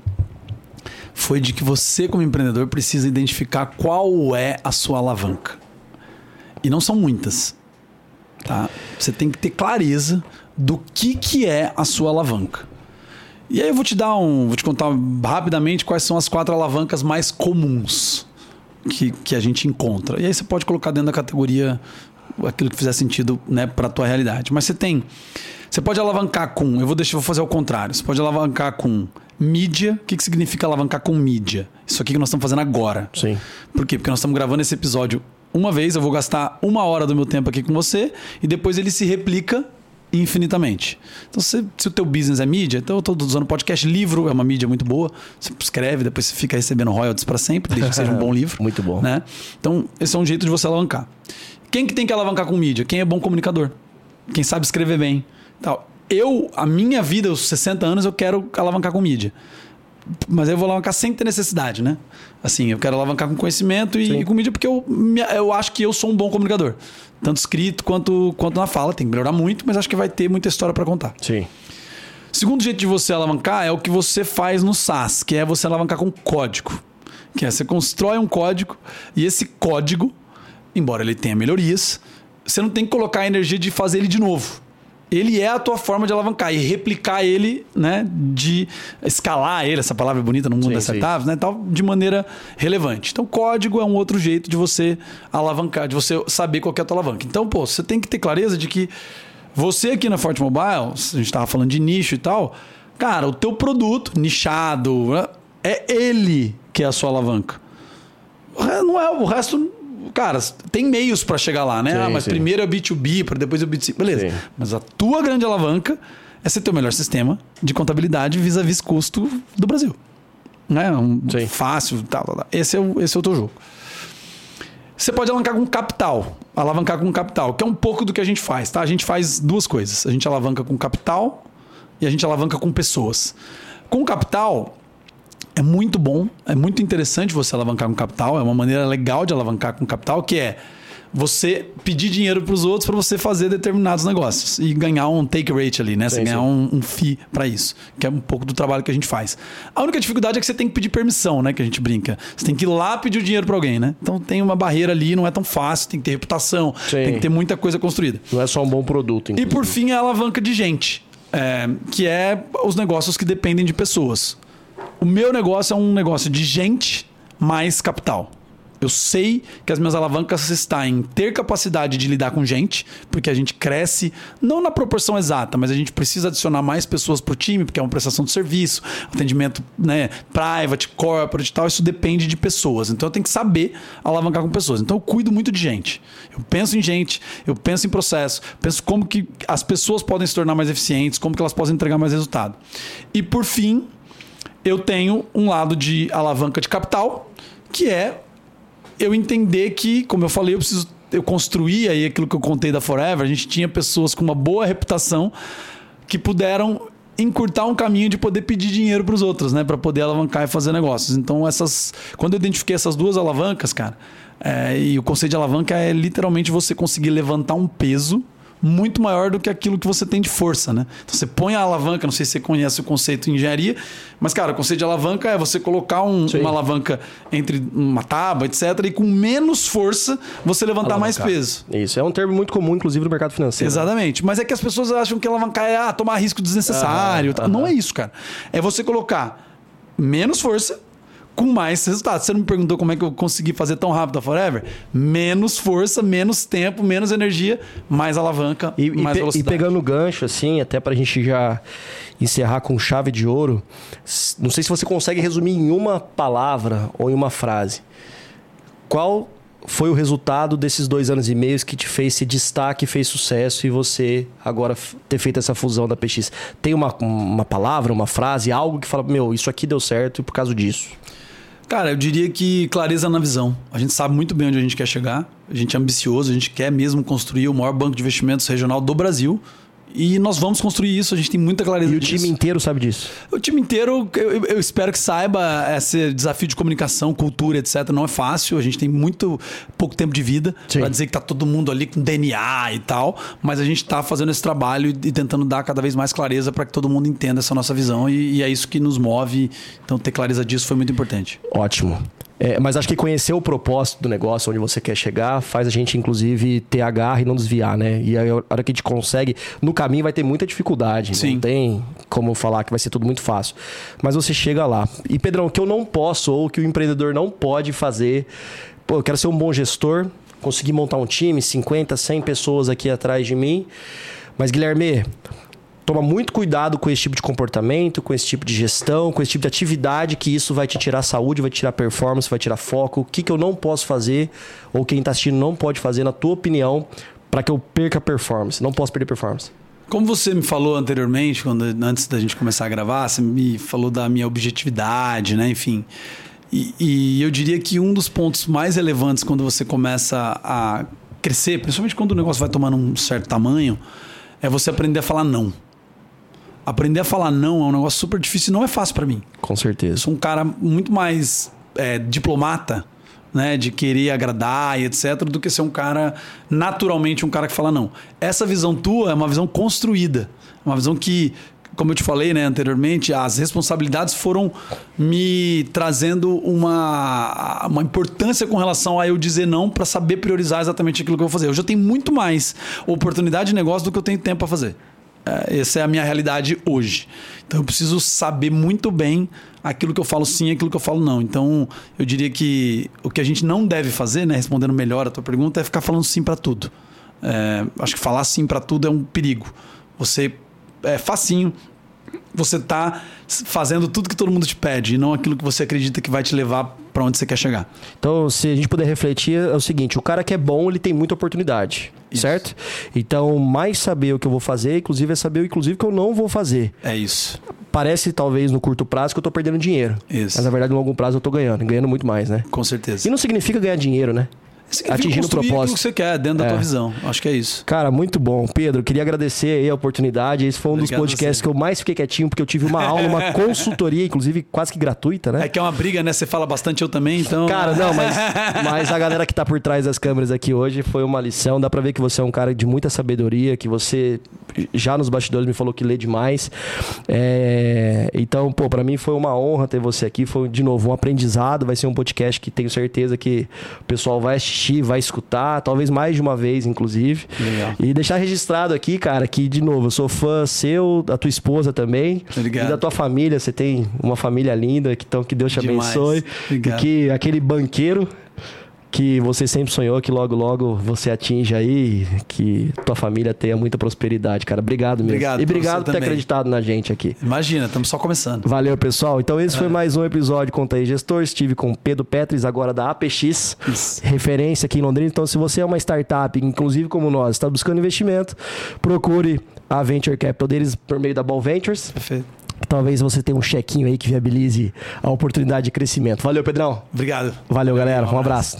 foi de que você, como empreendedor, precisa identificar qual é a sua alavanca. E não são muitas. Tá? Você tem que ter clareza do que, que é a sua alavanca. E aí eu vou te dar um. Vou te contar rapidamente quais são as quatro alavancas mais comuns que, que a gente encontra. E aí você pode colocar dentro da categoria aquilo que fizer sentido né, para a tua realidade. Mas você tem Você pode alavancar com, eu vou deixar, vou fazer ao contrário. Você pode alavancar com mídia. O que, que significa alavancar com mídia? Isso aqui que nós estamos fazendo agora. Sim. Por quê? Porque nós estamos gravando esse episódio uma vez, eu vou gastar uma hora do meu tempo aqui com você e depois ele se replica infinitamente. Então, se, se o teu business é mídia, então eu estou usando podcast, livro é uma mídia muito boa. Você escreve, depois você fica recebendo royalties para sempre, desde que seja um bom livro. Muito bom. Né? Então, esse é um jeito de você alavancar. Quem que tem que alavancar com mídia? Quem é bom comunicador. Quem sabe escrever bem. Tal. Eu, a minha vida, os 60 anos, eu quero alavancar com mídia. Mas eu vou alavancar sem ter necessidade, né? Assim, eu quero alavancar com conhecimento e, e com mídia porque eu, eu acho que eu sou um bom comunicador. Tanto escrito quanto, quanto na fala. Tem que melhorar muito, mas acho que vai ter muita história para contar. Sim. Segundo jeito de você alavancar é o que você faz no SaaS, que é você alavancar com código. Que é você constrói um código e esse código, embora ele tenha melhorias, você não tem que colocar a energia de fazer ele de novo ele é a tua forma de alavancar e replicar ele, né? De escalar ele, essa palavra é bonita no mundo sim, das startups, né? Tal, de maneira relevante. Então, código é um outro jeito de você alavancar, de você saber qual é a tua alavanca. Então, pô, você tem que ter clareza de que você aqui na Forte Mobile, a gente estava falando de nicho e tal, cara, o teu produto nichado, né, é ele que é a sua alavanca. Não é o resto cara, tem meios para chegar lá, né? Sim, ah, mas sim. primeiro é o B2B, para depois é o B2C. Beleza. Sim. Mas a tua grande alavanca é ser teu melhor sistema de contabilidade vis-a-vis custo do Brasil. Né? Um fácil, tal, tal, tal. Esse é o, esse é o teu jogo. Você pode alavancar com capital. Alavancar com capital, que é um pouco do que a gente faz, tá? A gente faz duas coisas. A gente alavanca com capital e a gente alavanca com pessoas. Com capital, é muito bom, é muito interessante você alavancar com capital, é uma maneira legal de alavancar com capital, que é você pedir dinheiro para os outros para você fazer determinados negócios e ganhar um take rate ali, né? Você sim, ganhar um, um fee para isso, que é um pouco do trabalho que a gente faz. A única dificuldade é que você tem que pedir permissão, né? Que a gente brinca. Você tem que ir lá pedir o dinheiro para alguém, né? Então tem uma barreira ali, não é tão fácil, tem que ter reputação, sim. tem que ter muita coisa construída. Não é só um bom produto. Inclusive. E por fim, a alavanca de gente, é, que é os negócios que dependem de pessoas. O meu negócio é um negócio de gente mais capital. Eu sei que as minhas alavancas estão em ter capacidade de lidar com gente, porque a gente cresce, não na proporção exata, mas a gente precisa adicionar mais pessoas para o time, porque é uma prestação de serviço, atendimento né, private, corporate e tal. Isso depende de pessoas. Então eu tenho que saber alavancar com pessoas. Então eu cuido muito de gente. Eu penso em gente, eu penso em processo, penso como que as pessoas podem se tornar mais eficientes, como que elas podem entregar mais resultado. E por fim, eu tenho um lado de alavanca de capital, que é eu entender que, como eu falei, eu preciso eu construí aí aquilo que eu contei da Forever, a gente tinha pessoas com uma boa reputação que puderam encurtar um caminho de poder pedir dinheiro para os outros, né, para poder alavancar e fazer negócios. Então essas, quando eu identifiquei essas duas alavancas, cara, é, e o conceito de alavanca é literalmente você conseguir levantar um peso muito maior do que aquilo que você tem de força, né? Então você põe a alavanca, não sei se você conhece o conceito em engenharia, mas cara, o conceito de alavanca é você colocar um, uma alavanca entre uma tábua, etc, e com menos força você levantar alavancar. mais peso. Isso é um termo muito comum inclusive no mercado financeiro. Exatamente, mas é que as pessoas acham que alavancar é ah, tomar risco desnecessário, ah, não é isso, cara. É você colocar menos força com mais resultados. Você não me perguntou como é que eu consegui fazer tão rápido a Forever? Menos força, menos tempo, menos energia, mais alavanca, e, mais e, velocidade. E pegando o gancho, assim, até pra gente já encerrar com chave de ouro, não sei se você consegue resumir em uma palavra ou em uma frase. Qual foi o resultado desses dois anos e meio que te fez se destaque, fez sucesso e você agora ter feito essa fusão da PX? Tem uma, uma palavra, uma frase, algo que fala, meu, isso aqui deu certo e por causa disso? Cara, eu diria que clareza na visão. A gente sabe muito bem onde a gente quer chegar, a gente é ambicioso, a gente quer mesmo construir o maior banco de investimentos regional do Brasil. E nós vamos construir isso, a gente tem muita clareza E disso. o time inteiro sabe disso? O time inteiro, eu, eu, espero que saiba, esse desafio de comunicação, cultura, etc. não é fácil, a gente tem muito pouco tempo de vida para dizer que tá todo mundo ali com DNA e tal, mas a gente está fazendo esse trabalho e, tentando dar cada vez mais clareza para que todo mundo entenda essa nossa visão e, e é isso que nos move. Então ter clareza disso foi muito importante. Ótimo. É, mas acho que conhecer o propósito do negócio, onde você quer chegar, faz a gente, inclusive, ter a garra e não desviar, né? E aí, a hora que a gente consegue, no caminho vai ter muita dificuldade. Sim. Não tem como falar que vai ser tudo muito fácil. Mas você chega lá. E, Pedrão, o que eu não posso, ou o que o empreendedor não pode fazer. Pô, eu quero ser um bom gestor, conseguir montar um time, 50, 100 pessoas aqui atrás de mim. Mas, Guilherme, toma muito cuidado com esse tipo de comportamento, com esse tipo de gestão, com esse tipo de atividade, que isso vai te tirar saúde, vai te tirar performance, vai tirar foco. O que, que eu não posso fazer, ou quem está assistindo não pode fazer, na tua opinião, para que eu perca performance? Não posso perder performance. Como você me falou anteriormente, quando, antes da gente começar a gravar, você me falou da minha objetividade, né? Enfim. E, e eu diria que um dos pontos mais relevantes quando você começa a crescer, principalmente quando o negócio vai tomando um certo tamanho, é você aprender a falar não. Aprender a falar não é um negócio super difícil e não é fácil para mim. Com certeza. Eu sou um cara muito mais é, diplomata, né, de querer agradar e etc, do que ser um cara naturalmente um cara que fala não. Essa visão tua é uma visão construída, uma visão que como eu te falei né, anteriormente, as responsabilidades foram me trazendo uma, uma importância com relação a eu dizer não para saber priorizar exatamente aquilo que eu vou fazer. Eu já tenho muito mais oportunidade de negócio do que eu tenho tempo para fazer. É, essa é a minha realidade hoje. Então eu preciso saber muito bem aquilo que eu falo sim e aquilo que eu falo não. Então eu diria que o que a gente não deve fazer, né, respondendo melhor a tua pergunta, é ficar falando sim para tudo. É, acho que falar sim para tudo é um perigo. Você é facinho você tá fazendo tudo que todo mundo te pede e não aquilo que você acredita que vai te levar para onde você quer chegar. Então, se a gente puder refletir, é o seguinte: o cara que é bom, ele tem muita oportunidade, isso. certo? Então, mais saber o que eu vou fazer, inclusive, é saber inclusive o que eu não vou fazer. É isso. Parece, talvez, no curto prazo que eu tô perdendo dinheiro. Isso. Mas, na verdade, no longo prazo eu tô ganhando, ganhando muito mais, né? Com certeza. E não significa ganhar dinheiro, né? Atingindo o propósito. que você quer, dentro é. da tua visão. Acho que é isso. Cara, muito bom. Pedro, queria agradecer aí a oportunidade. Esse foi um Obrigado dos podcasts que eu mais fiquei quietinho, porque eu tive uma aula, uma consultoria, inclusive quase que gratuita, né? É que é uma briga, né? Você fala bastante, eu também, então. Cara, não, mas, mas a galera que tá por trás das câmeras aqui hoje foi uma lição. Dá pra ver que você é um cara de muita sabedoria, que você já nos bastidores me falou que lê demais. É... Então, pô, pra mim foi uma honra ter você aqui. Foi, de novo, um aprendizado. Vai ser um podcast que tenho certeza que o pessoal vai assistir, vai escutar talvez mais de uma vez, inclusive. Legal. E deixar registrado aqui, cara, que, de novo, eu sou fã seu, da tua esposa também. Obrigado. E da tua família. Você tem uma família linda, que, então que Deus te Demais. abençoe. Obrigado. E que aquele banqueiro que você sempre sonhou que logo, logo você atinja aí, que tua família tenha muita prosperidade, cara. Obrigado mesmo. Obrigado e obrigado por ter também. acreditado na gente aqui. Imagina, estamos só começando. Valeu, pessoal. Então esse é. foi mais um episódio Conta aí Gestor. Estive com Pedro Petris, agora da APX, Isso. referência aqui em Londrina. Então se você é uma startup, inclusive como nós, está buscando investimento, procure a Venture Capital deles por meio da Ball Ventures. Perfeito. Talvez você tenha um chequinho aí que viabilize a oportunidade de crescimento. Valeu, Pedrão. Obrigado. Valeu, galera. Um abraço.